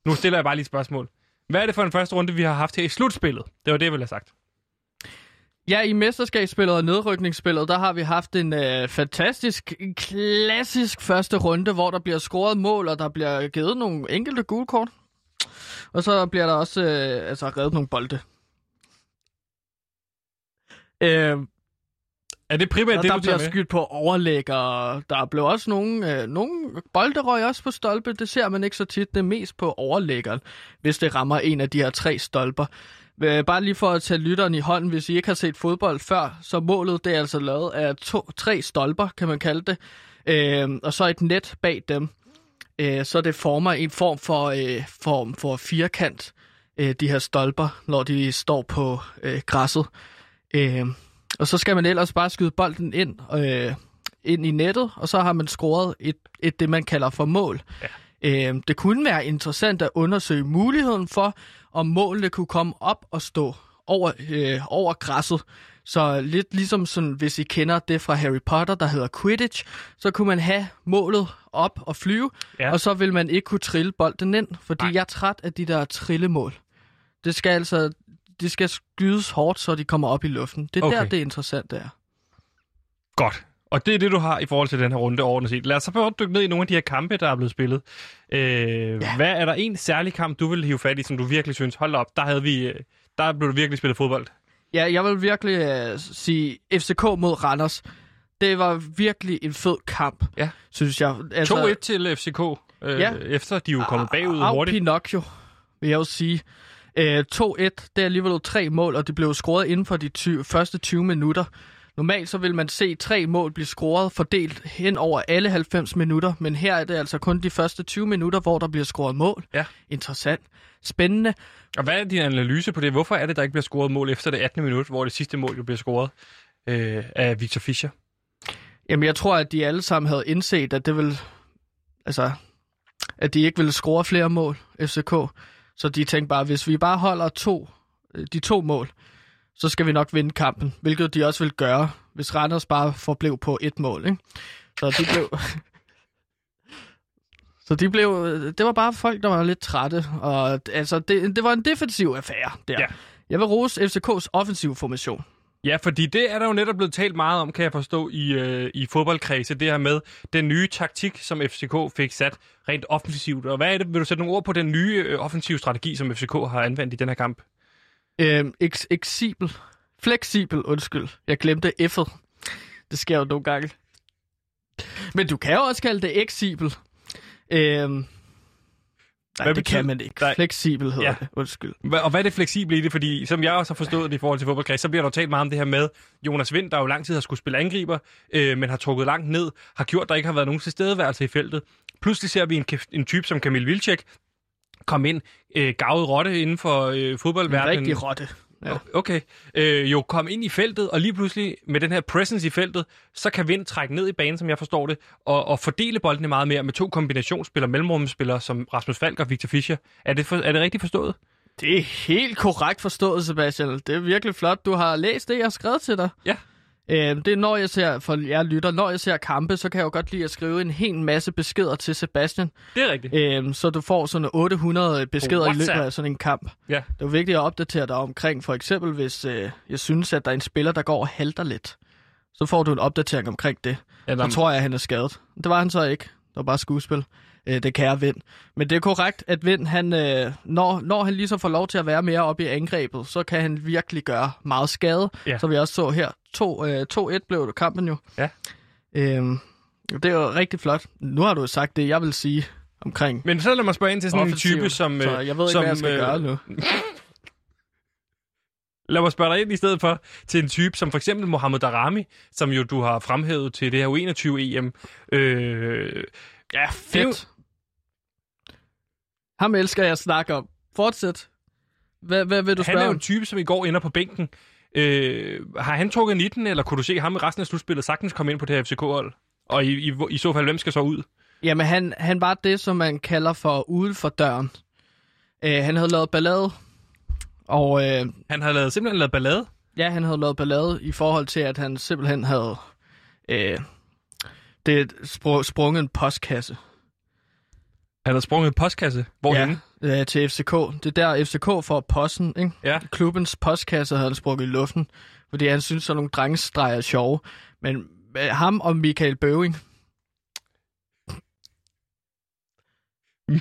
Speaker 2: Nu stiller jeg bare lige et spørgsmål. Hvad er det for en første runde, vi har haft her i slutspillet? Det var det, jeg ville have sagt.
Speaker 1: Ja, i mesterskabsspillet og nedrykningsspillet, der har vi haft en øh, fantastisk, en klassisk første runde, hvor der bliver scoret mål, og der bliver givet nogle enkelte gule kort. Og så bliver der også øh, altså, reddet nogle bolde. Øh,
Speaker 2: Er det primært det,
Speaker 1: der
Speaker 2: du
Speaker 1: bliver
Speaker 2: med?
Speaker 1: skydt på overlæg, og der blev også nogle, øh, nogle bolde røg også på stolpe. Det ser man ikke så tit. Det er mest på overlæggeren, hvis det rammer en af de her tre stolper. Øh, Bare lige for at tage lytteren i hånden, hvis I ikke har set fodbold før, så målet det er altså lavet af to, tre stolper, kan man kalde det, øh, og så et net bag dem. Øh, så det former en form for, øh, form for firkant, øh, de her stolper, når de står på øh, græsset. Øh, og så skal man ellers bare skyde bolden ind, øh, ind i nettet, og så har man scoret et, et det, man kalder for mål. Ja. Øh, det kunne være interessant at undersøge muligheden for, om målene kunne komme op og stå over, øh, over græsset. Så lidt ligesom sådan, hvis I kender det fra Harry Potter, der hedder Quidditch, så kunne man have målet op og flyve,
Speaker 2: Ja.
Speaker 1: og så vil man ikke kunne trille bolden ind, fordi
Speaker 2: Nej.
Speaker 1: Jeg er træt af de der trillemål. Det skal altså, de skal skydes hårdt, så de kommer op i luften. Det er
Speaker 2: Okay.
Speaker 1: der, det interessante er.
Speaker 2: Godt. Og det er det, du har i forhold til den her runde overordnet set. Lad os så prøve at dykke ned i nogle af de her kampe, der er blevet spillet. Øh, ja. Hvad er der en særlig kamp, du vil hive fat i, som du virkelig synes, hold op, der, havde vi, øh, der blev du virkelig spillet fodbold?
Speaker 1: Ja, jeg vil virkelig uh, sige FCK mod Randers. Det var virkelig en fed kamp,
Speaker 2: Ja.
Speaker 1: synes jeg.
Speaker 2: 2-1 til FCK, øh,
Speaker 1: Ja.
Speaker 2: efter de jo kommet bagud
Speaker 1: Au,
Speaker 2: hurtigt.
Speaker 1: Pinocchio, vil jeg jo sige. Uh, 2-1, det er alligevel tre mål, og det blev scoret inden for de 20, første 20 minutter. Normalt så vil man se tre mål blive scoret fordelt hen over alle 90 minutter, men her er det altså kun de første 20 minutter, hvor der bliver scoret mål.
Speaker 2: Ja.
Speaker 1: Interessant. Spændende.
Speaker 2: Og hvad er din analyse på det? Hvorfor er det, der ikke bliver scoret mål efter det 18. minut, hvor det sidste mål jo bliver scoret øh, af Victor Fischer?
Speaker 1: Jamen, jeg tror, at de alle sammen havde indset, at det vil... Altså, at de ikke ville score flere mål, FCK. Så de tænkte bare, hvis vi bare holder to, øh, de to mål, så skal vi nok vinde kampen. Hvilket de også vil gøre, hvis Randers bare forblev på et mål. Ikke? Så de blev... Så de blev, det var bare folk, der var lidt trætte, og altså, det, det var en defensiv affære der.
Speaker 2: Ja.
Speaker 1: Jeg vil rose FCK's offensiv formation.
Speaker 2: Ja, fordi det er der jo netop blevet talt meget om, kan jeg forstå, i, øh, i fodboldkredse. Det her med den nye taktik, som FCK fik sat rent offensivt. Og hvad er det? Vil du sætte nogle ord på den nye øh, offensive strategi, som FCK har anvendt i den her kamp?
Speaker 1: Øhm, ex- exibel. Flexibel, undskyld. Jeg glemte F'et. Det sker jo nogle gange. Men du kan jo også kalde det exibel. Øhm, nej,
Speaker 2: Hvad
Speaker 1: det
Speaker 2: betyder-
Speaker 1: kan man ikke.
Speaker 2: Nej.
Speaker 1: Flexibel hedder
Speaker 2: Ja.
Speaker 1: det. Undskyld.
Speaker 2: Hva- Og hvad er det fleksible i det? Fordi som jeg også har forstået det i forhold til fodboldkreds, så bliver der jo talt meget om det her med Jonas Vind, der jo lang tid har skulle spille angriber, øh, men har trukket langt ned, har gjort, at der ikke har været nogen tilstedeværelse i feltet. Pludselig ser vi en, en type som Kamil Vilcek komme ind, øh, gavet rotte inden for øh,
Speaker 1: En
Speaker 2: fodboldverdenen.
Speaker 1: rigtig rotte. Ja.
Speaker 2: Okay. Øh, jo kom ind i feltet, og lige pludselig med den her presence i feltet, så kan Vind trække ned i banen, som jeg forstår det, og, og fordele boldene meget mere med to kombinationsspillere, mellemrumspillere som Rasmus Falk og Victor Fischer. Er det, for, er det rigtigt forstået?
Speaker 1: Det er helt korrekt forstået, Sebastian. Det er virkelig flot. Du har læst det, jeg har skrevet til dig.
Speaker 2: Ja.
Speaker 1: Øhm, det er, når jeg ser, for jeg lytter, når jeg ser kampe, så kan jeg jo godt lide at skrive en hel masse beskeder til Sebastian.
Speaker 2: Det er rigtigt.
Speaker 1: Øhm, så du får sådan 800 beskeder i løbet af sådan en kamp.
Speaker 2: Ja.
Speaker 1: Det er jo vigtigt at opdatere dig omkring, for eksempel hvis øh, jeg synes, at der er en spiller, der går og halter lidt. Så får du en opdatering omkring det.
Speaker 2: Eller,
Speaker 1: Så tror jeg, at han er skadet. Det var han så ikke. Det var bare skuespil. Øh, det kære Vind. Men det er korrekt, at Vind, han, øh, når, når han lige så får lov til at være mere oppe i angrebet, så kan han virkelig gøre meget skade.
Speaker 2: Ja.
Speaker 1: Så vi også så her. 2, øh, 2-1 blev det kampen jo.
Speaker 2: Ja.
Speaker 1: Øhm, det er jo rigtig flot. Nu har du sagt det, jeg vil sige omkring
Speaker 2: Men så lad mig spørge ind til sådan en
Speaker 1: offensiv.
Speaker 2: type, som...
Speaker 1: Så
Speaker 2: øh,
Speaker 1: jeg ved ikke,
Speaker 2: som,
Speaker 1: hvad jeg skal
Speaker 2: øh,
Speaker 1: gøre nu.
Speaker 2: Lad mig spørge dig ind i stedet for til en type som for eksempel Mohamed Darami, som jo du har fremhævet til det her U21-EM. Øh,
Speaker 1: Ja,
Speaker 2: det er jo-
Speaker 1: fedt. Ham elsker jeg at snakke om. Fortsæt. Hvad, hvad vil du
Speaker 2: han
Speaker 1: spørge
Speaker 2: er jo en type, som i går ender på bænken. Øh, har han trukket 19, eller kunne du se ham i resten af slutspillet sagtens komme ind på det her FCK-hold? Og i, i, i så fald, hvem skal så ud?
Speaker 1: Jamen, han, han var det, som man kalder for uden for døren. Øh, han havde lavet ballade, og øh,
Speaker 2: Han har lavet, simpelthen lavet ballade.
Speaker 1: ja, han havde lavet ballade i forhold til, at han simpelthen havde øh, det spr- sprunget en postkasse
Speaker 2: Han har sprunget en postkasse. Hvorhenne?
Speaker 1: ja, øh, til FCK. Det er der, FCK får posten, ikke?
Speaker 2: Ja.
Speaker 1: Klubbens postkasse havde han sprunget i luften, fordi han synes, at nogle drengestreger er sjove. Men øh, ham og Michael Bøving...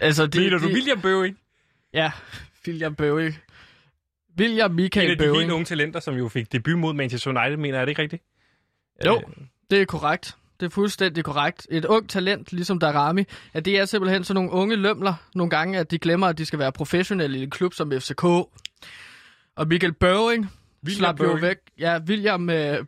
Speaker 1: altså, de,
Speaker 2: Mener du
Speaker 1: de,
Speaker 2: William Bøving?
Speaker 1: Ja, William Bøving. William
Speaker 2: En
Speaker 1: Michael
Speaker 2: af de helt
Speaker 1: Bøving.
Speaker 2: unge talenter, som jo fik debut mod Manchester United, mener jeg, er det ikke rigtigt?
Speaker 1: Jo.
Speaker 2: Øh,
Speaker 1: Det er korrekt. Det er fuldstændig korrekt. Et ung talent, ligesom Darami, at det er simpelthen sådan nogle unge lømler nogle gange, at de glemmer, at de skal være professionelle i en klub som FCK. Og Michael Bøving slap
Speaker 2: Bøving.
Speaker 1: jo væk. Ja, William, øh,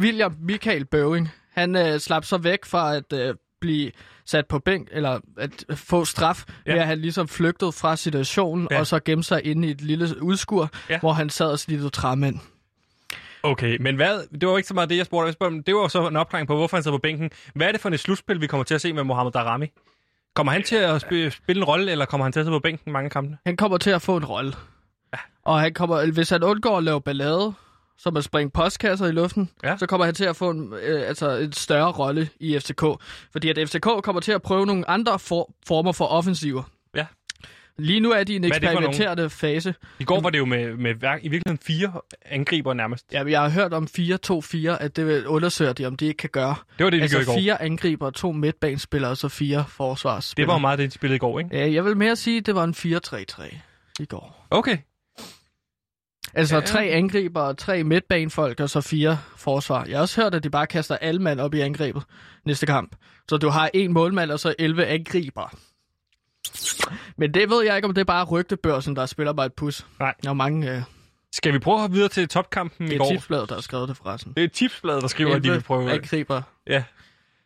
Speaker 1: William Michael Bøving. Han øh, slap så væk fra at øh, blive sat på bænk, eller at få straf,
Speaker 2: Ja.
Speaker 1: ved at han ligesom flygtede fra situationen,
Speaker 2: Ja.
Speaker 1: og så gemte sig inde i et lille udskur,
Speaker 2: ja.
Speaker 1: hvor han sad og slittede træmænd.
Speaker 2: Okay, men hvad, det var ikke så meget det, jeg spurgte. Jeg spurgte det var så en opklaring på, hvorfor han sidder på bænken. Hvad er det for et slutspil, vi kommer til at se med Mohamed Darami? Kommer han til at sp- spille en rolle, eller kommer han til at sidde på bænken mange kampe?
Speaker 1: Han kommer til at få en rolle. Ja. Og han kommer, hvis han undgår at lave ballade, som at springe postkasser i luften,
Speaker 2: ja.
Speaker 1: så kommer han til at få en, øh, altså en større rolle i FCK. Fordi at FCK kommer til at prøve nogle andre for, former for offensiver. Lige nu er de i en
Speaker 2: er det
Speaker 1: eksperimenterende fase.
Speaker 2: I går var det jo med, med hver- i virkeligheden fire angriber nærmest.
Speaker 1: Ja, jeg har hørt om 4-2-4, at det vil undersøger de, om de ikke kan gøre.
Speaker 2: Det var det, de
Speaker 1: altså
Speaker 2: gjorde i går.
Speaker 1: fire angriber, to midtbanespillere og så fire
Speaker 2: Det
Speaker 1: forsvarsspillere.
Speaker 2: var jo meget det, de spillede i går, ikke?
Speaker 1: Ja, jeg vil mere sige, at det var en 4-3-3 i går.
Speaker 2: Okay.
Speaker 1: Altså
Speaker 2: Ja.
Speaker 1: ja. tre angriber, tre midtbanefolk og så fire forsvar. Jeg har også hørt, at de bare kaster alle mand op i angrebet næste kamp. Så du har en målmand og så 11 angriber. Men det ved jeg ikke, om det er bare rygtebørsen, der spiller mig et pus.
Speaker 2: Nej.
Speaker 1: Der er mange... Øh,
Speaker 2: Skal vi prøve at hoppe videre til topkampen
Speaker 1: det
Speaker 2: i
Speaker 1: er
Speaker 2: går?
Speaker 1: tipsbladet, der har skrevet det forresten.
Speaker 2: Det er tipsbladet, der skriver, at de vil prøve.
Speaker 1: angriber.
Speaker 2: Ja.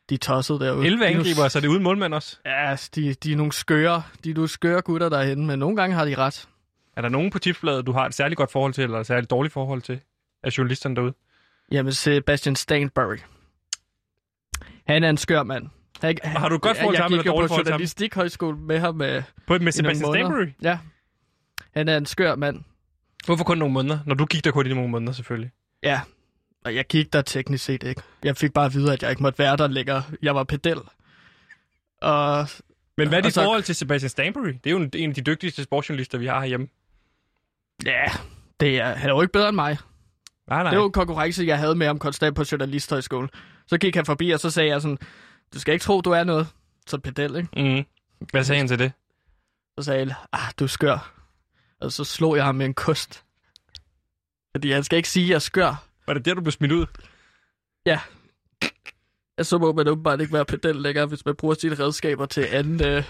Speaker 1: De er tosset derude.
Speaker 2: 11
Speaker 1: De er nu-
Speaker 2: angriber, så er det uden målmand også.
Speaker 1: Ja, de, de er nogle skøre, de er nogle skøre gutter derhenne, men nogle gange har de ret.
Speaker 2: Er der nogen på tipsbladet, du har et særligt godt forhold til, eller et særligt dårligt forhold til, af journalisterne derude?
Speaker 1: Jamen, Sebastian Stanbury. Han er en skør mand. Han,
Speaker 2: Har du godt forhold til
Speaker 1: jeg
Speaker 2: ham, eller
Speaker 1: gik jo
Speaker 2: dårligt
Speaker 1: på
Speaker 2: forhold til ham?
Speaker 1: journalistikhøjskole med ham øh,
Speaker 2: På med
Speaker 1: i nogle
Speaker 2: Sebastian. Stanbury?
Speaker 1: Ja. Han er en skør mand.
Speaker 2: Hvorfor kun nogle måneder? Når du gik der kun i nogle måneder, selvfølgelig.
Speaker 1: Ja. Og jeg gik der teknisk set ikke. Jeg fik bare at vide, at jeg ikke måtte være der længere. Jeg var pedel. Og
Speaker 2: Men hvad er dit
Speaker 1: så-
Speaker 2: forhold til Sebastian Stanbury? Det er jo en, en af de dygtigste sportsjournalister, vi har herhjemme.
Speaker 1: ja, det er, han er jo ikke bedre end mig.
Speaker 2: Nej, nej.
Speaker 1: Det var en konkurrence, jeg havde med ham konstant på journalisthøjskole. Så gik han forbi, og så sagde jeg sådan, du skal ikke tro, du er noget. Så pedel, ikke?
Speaker 2: Mm. Hvad sagde han til det?
Speaker 1: Så sagde jeg, ah, du er skør. Og så slog jeg ham med en kost. Fordi han skal ikke sige, at jeg er skør.
Speaker 2: Var det der, du blev smidt ud?
Speaker 1: Ja. Ja, så må man åbenbart ikke være pedel længere, hvis man bruger sine redskaber til anden, øh,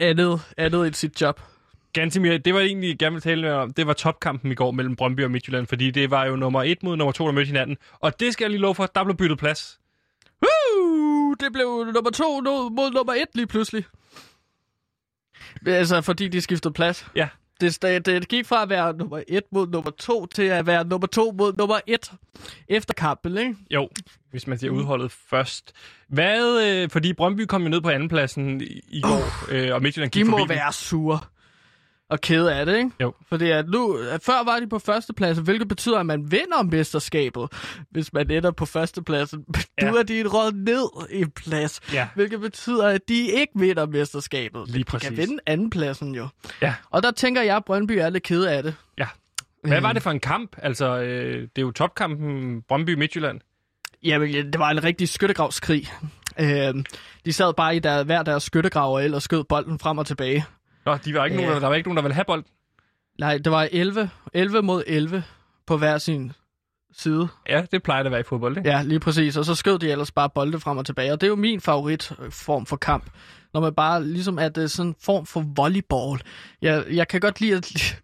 Speaker 1: andet, andet end sit job.
Speaker 2: Gantimir, det var egentlig, jeg gerne ville tale med om. Det var topkampen i går mellem Brøndby og Midtjylland, fordi det var jo nummer et mod nummer to, der mødte hinanden. Og det skal jeg lige love for, der blev byttet plads.
Speaker 1: Det blev nummer to mod, nummer et lige pludselig. Altså, fordi de skiftede plads.
Speaker 2: Ja.
Speaker 1: Det, det, det gik fra at være nummer et mod nummer to, til at være nummer to mod nummer et efter kampen, ikke?
Speaker 2: Jo, hvis man siger udholdet først. Hvad, øh, fordi Brøndby kom jo ned på andenpladsen i, i går, øh, og Midtjylland
Speaker 1: De
Speaker 2: gik
Speaker 1: må
Speaker 2: forbi. dem.
Speaker 1: være sure og kede af det, ikke?
Speaker 2: Jo.
Speaker 1: Fordi at nu, at før var de på førstepladsen, hvilket betyder, at man vinder mesterskabet, hvis man ender på førstepladsen.
Speaker 2: Ja.
Speaker 1: Nu er de et råd ned i plads,
Speaker 2: Ja.
Speaker 1: hvilket betyder, at de ikke vinder mesterskabet.
Speaker 2: Lige
Speaker 1: de
Speaker 2: præcis.
Speaker 1: kan vinde andenpladsen jo.
Speaker 2: Ja.
Speaker 1: Og der tænker jeg, at Brøndby er lidt kede af det.
Speaker 2: Ja. Hvad
Speaker 1: Øh.
Speaker 2: var det for en kamp? Altså, øh, det er jo topkampen Brøndby-Midtjylland.
Speaker 1: Jamen, ja, det var en rigtig skyttegravskrig. Øh, de sad bare i der, hver deres skyttegrav og ellers skød bolden frem og tilbage.
Speaker 2: Nå, de var ikke
Speaker 1: Ja.
Speaker 2: nogen, der, var ikke nogen, der ville have bold.
Speaker 1: Nej, det var 11, 11 mod 11 på hver sin side.
Speaker 2: Ja, det plejer det at være i fodbold, ikke?
Speaker 1: Ja, lige præcis. Og så skød de ellers bare bolde frem og tilbage. Og det er jo min favoritform for kamp. Når man bare ligesom er det sådan en form for volleyball. Jeg, jeg kan godt lide at...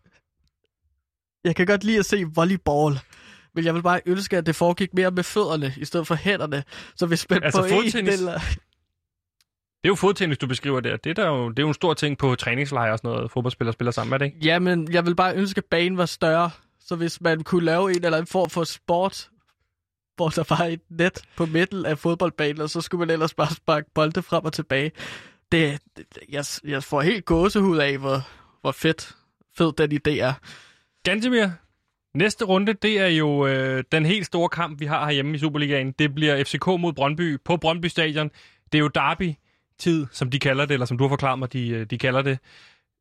Speaker 1: Jeg kan godt lide at se volleyball. Men jeg vil bare ønske, at det foregik mere med fødderne, i stedet for hænderne. Så hvis man
Speaker 2: Altså
Speaker 1: på en eller...
Speaker 2: Det er jo fodtennis, du beskriver der. Det er, der jo, det er jo en stor ting på træningslejre og sådan noget, fodboldspillere spiller sammen, er det ikke?
Speaker 1: Jamen, jeg vil bare ønske, at banen var større. Så hvis man kunne lave en eller anden form for sport, hvor der var et net på midten af fodboldbanen, og så skulle man ellers bare sparke bolde frem og tilbage. Det, det jeg, jeg får helt gåsehud af, hvor, hvor fedt, fed den idé er.
Speaker 2: Gantemir, næste runde, det er jo øh, den helt store kamp, vi har herhjemme i Superligaen. Det bliver FCK mod Brøndby på Brøndby Stadion. Det er jo derby-tid, som de kalder det, eller som du har forklaret mig, de, øh, de kalder det.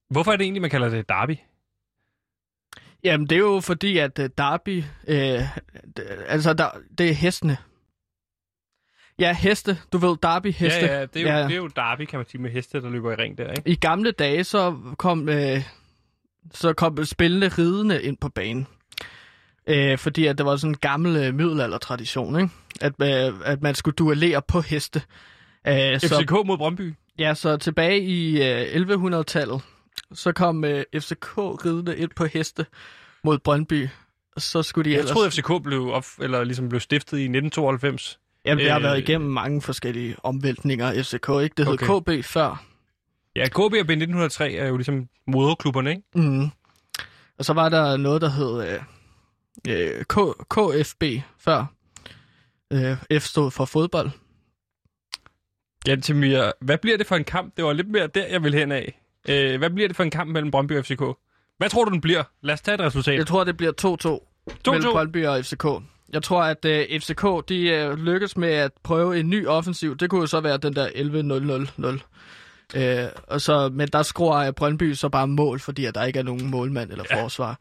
Speaker 2: Hvorfor er det egentlig, man kalder det derby?
Speaker 1: Jamen, det er jo fordi, at uh, Derby, øh, altså, der, det er hestene. Ja, heste. Du ved, Derby-heste.
Speaker 2: Ja, ja, det er, jo, ja. det er jo derby, kan man sige, med heste, der løber i ring der, ikke?
Speaker 1: I gamle dage, så kom, øh, så kom spillende ridende ind på banen. Øh, fordi at det var sådan en gammel øh, middelalder-tradition, ikke? At, øh, at man skulle duellere på heste. Øh, så,
Speaker 2: FCK mod Brøndby.
Speaker 1: ja, så tilbage i øh, 1100-tallet, så kom øh, FCK ridende ind på heste mod Brøndby. Så skulle de
Speaker 2: Jeg
Speaker 1: ellers...
Speaker 2: troede, FCK blev, op, eller ligesom blev stiftet i 1992.
Speaker 1: Jamen, det har
Speaker 2: øh,
Speaker 1: været igennem mange forskellige omvæltninger af FCK, ikke? Det hed
Speaker 2: Okay.
Speaker 1: KB før.
Speaker 2: Ja, KB og B 1903 er jo ligesom moderklubberne, ikke?
Speaker 1: Mm. Og så var der noget, der hed øh, øh, K, KFB før. Øh, F stod for fodbold.
Speaker 2: Ja, Timir, hvad bliver det for en kamp? Det var lidt mere der, jeg vil hen af. Øh, hvad bliver det for en kamp mellem Brøndby og FCK? Hvad tror du, den bliver? Lad os tage et resultat.
Speaker 1: Jeg tror, det bliver 2-2 mellem
Speaker 2: 2-2.
Speaker 1: Brøndby og FCK. Jeg tror, at øh, FCK de øh, lykkes med at prøve en ny offensiv. Det kunne jo så være den der 11-0-0-0. Øh, og så, men der skruer Brøndby så bare mål, fordi at der ikke er nogen målmand eller
Speaker 2: Ja.
Speaker 1: forsvar.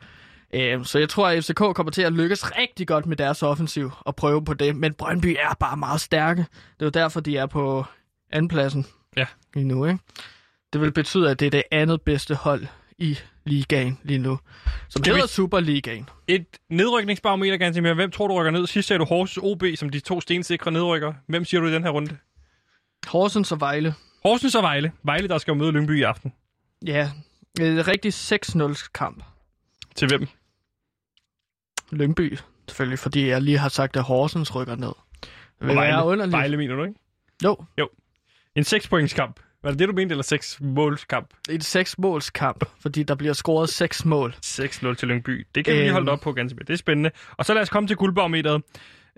Speaker 1: Øh, så jeg tror, at FCK kommer til at lykkes rigtig godt med deres offensiv og prøve på det. Men Brøndby er bare meget stærke. Det er jo derfor, de er på andenpladsen
Speaker 2: Ja.
Speaker 1: lige nu. Ikke? Det vil betyde, at det er det andet bedste hold i ligaen lige nu. Som
Speaker 2: Skal vi-
Speaker 1: hedder Superligaen.
Speaker 2: Et nedrykningsbarometer, Gansimir. Hvem tror du rykker ned? Sidst sagde du Horsens OB som de to stensikre nedrykker. Hvem siger du i den her runde?
Speaker 1: Horsens og Vejle.
Speaker 2: Horsens og Vejle. Vejle, der skal jo møde Lyngby i aften.
Speaker 1: Ja, en rigtig 6-0 kamp.
Speaker 2: Til hvem?
Speaker 1: Lyngby, selvfølgelig, fordi jeg lige har sagt, at Horsens rykker ned. Vil
Speaker 2: Og
Speaker 1: være
Speaker 2: Vejle. Vejle mener du, ikke?
Speaker 1: Jo,
Speaker 2: En 6 points kamp. Var det det, du mente, eller 6 måls kamp?
Speaker 1: det er en 6 måls kamp, fordi der bliver scoret 6 mål.
Speaker 2: 6-0 til Lyngby. Det kan vi lige
Speaker 1: Øhm.
Speaker 2: holde op på ganske Det er spændende. Og så lad os komme til guldbarometeret,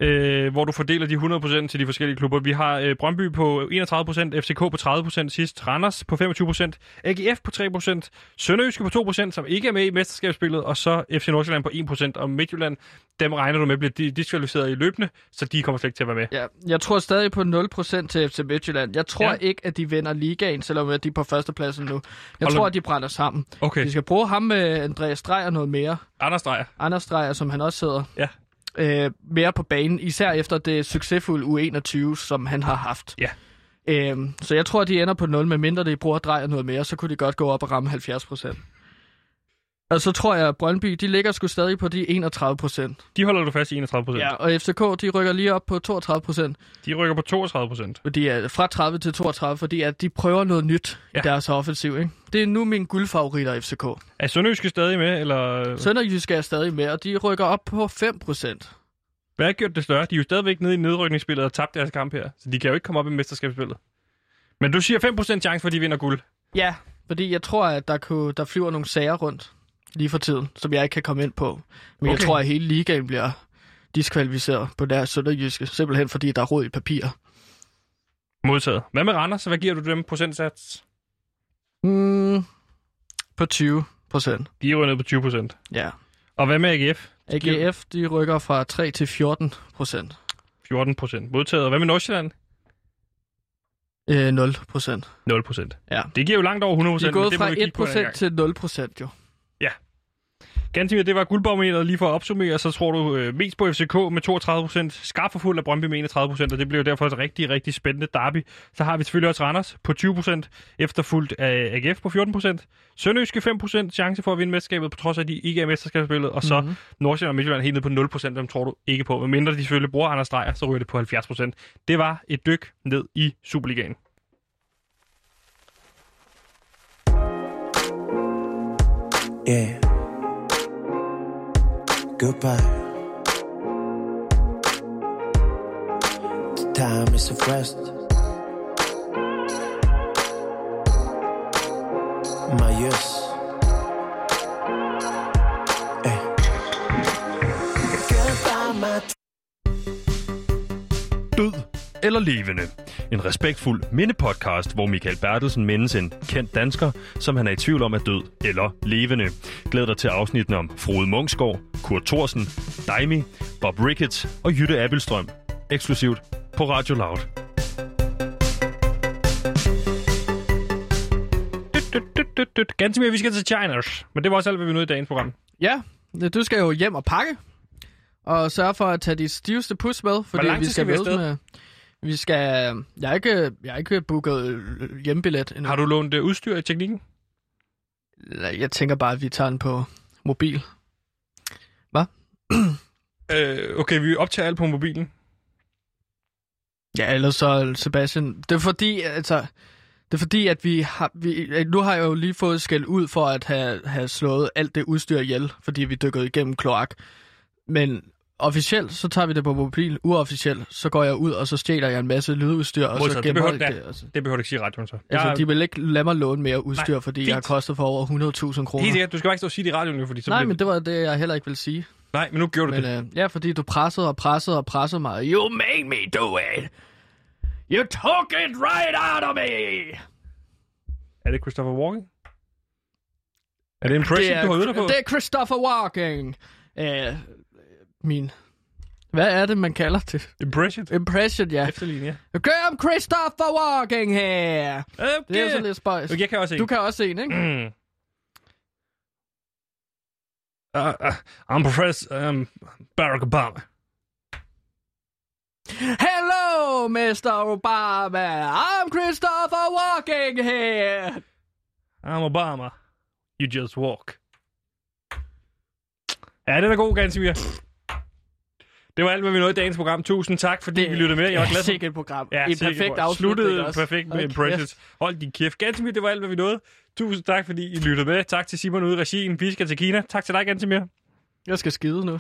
Speaker 2: øh, hvor du fordeler de 100% til de forskellige klubber. Vi har øh, Brøndby på 31%, FCK på 30% sidst, Randers på 25%, AGF på 3%, Sønderjyske på 2%, som ikke er med i mesterskabsspillet, og så FC Nordsjælland på 1%, og Midtjylland, dem regner du med bliver di- diskvalificeret i løbende, så de kommer slet ikke til at være med.
Speaker 1: Ja, jeg tror stadig på 0% til FC Midtjylland. Jeg tror
Speaker 2: Ja.
Speaker 1: ikke, at de vinder ligaen, selvom de er på førstepladsen nu. Jeg
Speaker 2: Hold
Speaker 1: tror, at de brænder sammen.
Speaker 2: Okay,
Speaker 1: De skal bruge ham med Andreas Dreyer noget mere.
Speaker 2: Anders Dreyer.
Speaker 1: Anders Dreyer, som han også hedder.
Speaker 2: Ja.
Speaker 1: Øh, mere på banen, især efter det succesfulde U21, som han har haft.
Speaker 2: Ja.
Speaker 1: Øhm, så jeg tror, at de ender på 0, medmindre de bruger Dreyer noget mere, så kunne de godt gå op og ramme 70 procent. Og så tror jeg, at Brøndby, de ligger sgu stadig på de 31 procent.
Speaker 2: De holder du fast i 31%.
Speaker 1: Ja, og FCK, de rykker lige op på 32 procent.
Speaker 2: De rykker på 32%.
Speaker 1: Fordi er fra 30 til 32, fordi at de prøver noget nyt. Ja. i deres offensiv. Ikke? Det er nu min guldfavoritter FCK.
Speaker 2: Er Sønderjyske stadig med, eller
Speaker 1: Sønderjyske er stadig med, og de rykker op på 5 procent.
Speaker 2: hvad har gjort det større? De er jo stadigvæk nede i nedrykningsspillet og tabt deres kamp her, så de kan jo ikke komme op i mesterskabsspillet. Men du siger 5% chance for, at de vinder guld.
Speaker 1: Ja, fordi jeg tror, at der, kunne, der flyver nogle sager rundt lige for tiden, som jeg ikke kan komme ind på. Men okay. jeg tror, at hele ligaen bliver diskvalificeret på deres sønderjyske, simpelthen fordi der er rod i papir.
Speaker 2: Modtaget. Hvad med Randers? Hvad giver du dem procentsats?
Speaker 1: Mm, på 20 procent.
Speaker 2: De er ned på 20%.
Speaker 1: Ja.
Speaker 2: Og hvad med AGF? De
Speaker 1: AGF, de rykker fra 3 til 14 procent.
Speaker 2: 14%. Modtaget. Og hvad med Nordsjælland?
Speaker 1: Øh, 0 procent.
Speaker 2: 0%.
Speaker 1: Ja.
Speaker 2: Det giver jo langt over 100%.
Speaker 1: De er gået fra
Speaker 2: vi
Speaker 1: 1
Speaker 2: kigge på en anden
Speaker 1: procent til 0 procent, jo.
Speaker 2: Ganske det var guldbarometeret lige for at opsummere, så tror du øh, mest på FCK med 32%, skarp for fuld af Brøndby med 31%, og det bliver jo derfor et rigtig, rigtig spændende derby. Så har vi selvfølgelig også Randers på 20%, efterfulgt af AGF på 14%, Sønderjyske 5% chance for at vinde mesterskabet, på trods af, at de ikke er mesterskabsspillet, og så
Speaker 1: Mhm.
Speaker 2: mm-hmm. Nordsjælland og Midtjylland helt ned på 0%, dem tror du ikke på. Men mindre de selvfølgelig bruger Anders Dreyer, så ryger det på 70%. Det var et dyk ned i Superligaen.
Speaker 8: Yeah. Goodbye. The time is of rest. My yes.
Speaker 7: Eller levende. En respektfuld mindepodcast, hvor Michael Bertelsen mindes en kendt dansker, som han er i tvivl om er død eller levende. Glæd dig til afsnittene om Frode Munksgaard, Kurt Thorsen, Daimi, Bob Ricketts og Jytte Abelstrøm. Eksklusivt på Radio Loud.
Speaker 2: Ganske mere, vi skal til Chiners. Men det var også alt, hvad vi nåede i dagens program.
Speaker 1: Ja, du skal jo hjem og pakke. Og sørge for at tage de stiveste pus med, fordi
Speaker 2: lang
Speaker 1: vi
Speaker 2: tid
Speaker 1: skal
Speaker 2: skal vi
Speaker 1: mødes
Speaker 2: afsted?
Speaker 1: med... Vi skal... Jeg har ikke, jeg har ikke booket øh, hjembillet endnu.
Speaker 2: Har du lånt uh, udstyr i teknikken?
Speaker 1: Jeg tænker bare, at vi tager den på mobil.
Speaker 2: Øh, okay, vi optager alt på mobilen.
Speaker 1: Ja, ellers så Sebastian... Det er fordi, altså... Det er fordi, at vi har... Vi, nu har jeg jo lige fået skæld ud for at have, have slået alt det udstyr ihjel, fordi vi dykkede igennem kloak. Men officielt, så tager vi det på mobil. Uofficielt, så går jeg ud, og så stjæler jeg en masse lydudstyr, og så
Speaker 2: Modtaget. Det
Speaker 1: gemmer
Speaker 2: behøver-
Speaker 1: jeg
Speaker 2: ja.
Speaker 1: det. Altså.
Speaker 2: Det behøver du ikke sige radioen så.
Speaker 1: Altså,
Speaker 2: Jeg-
Speaker 1: de vil ikke lade mig låne mere udstyr,
Speaker 2: Nej,
Speaker 1: fordi
Speaker 2: fint.
Speaker 1: jeg har kostet for over 100.000 kroner.
Speaker 2: Helt sikkert. Du skal bare ikke stå og sige det i radioen nu, fordi så
Speaker 1: Nej,
Speaker 2: bliver...
Speaker 1: men det var det, jeg heller ikke vil sige.
Speaker 2: Nej, men nu gjorde du
Speaker 1: Men
Speaker 2: det.
Speaker 1: øh, ja, fordi du pressede og pressede og pressede mig. You made me do it! You took it right out of me!
Speaker 2: Er det Christopher Walken? Er det impression,
Speaker 1: det er,
Speaker 2: du har øvet dig på?
Speaker 1: Det er Christopher Walking. Øh, min Hvad er det, man kalder det?
Speaker 2: Impression.
Speaker 1: Impression, ja.
Speaker 2: Efterlinje.
Speaker 1: Okay, I'm Christopher Walking her.
Speaker 2: Okay.
Speaker 1: Det er sådan lidt spøjs.
Speaker 2: Okay, jeg kan også en.
Speaker 1: Du kan også se en, ikke?
Speaker 2: Mm. Uh, uh, I'm Professor um, Barack Obama.
Speaker 1: Hello, Mr. Obama. I'm Christopher Walking here.
Speaker 2: I'm Obama. You just walk. Ja, den er god, Gansimir. Det var alt, hvad vi nåede i dagens program. Tusind tak, fordi vi lyttede med. Jeg var glad for...
Speaker 1: Sikkert et program.
Speaker 2: Ja,
Speaker 1: en
Speaker 2: sikkert.
Speaker 1: perfekt afslutning
Speaker 2: Sluttede
Speaker 1: også.
Speaker 2: perfekt med
Speaker 1: Hold
Speaker 2: Impressions. Hold din kæft. Gansimir, det var alt, hvad vi nåede. Tusind tak, fordi I lyttede med. Tak til Simon ude i regien. Vi skal til Kina. Tak til dig, Gansimir.
Speaker 1: Jeg skal skide nu.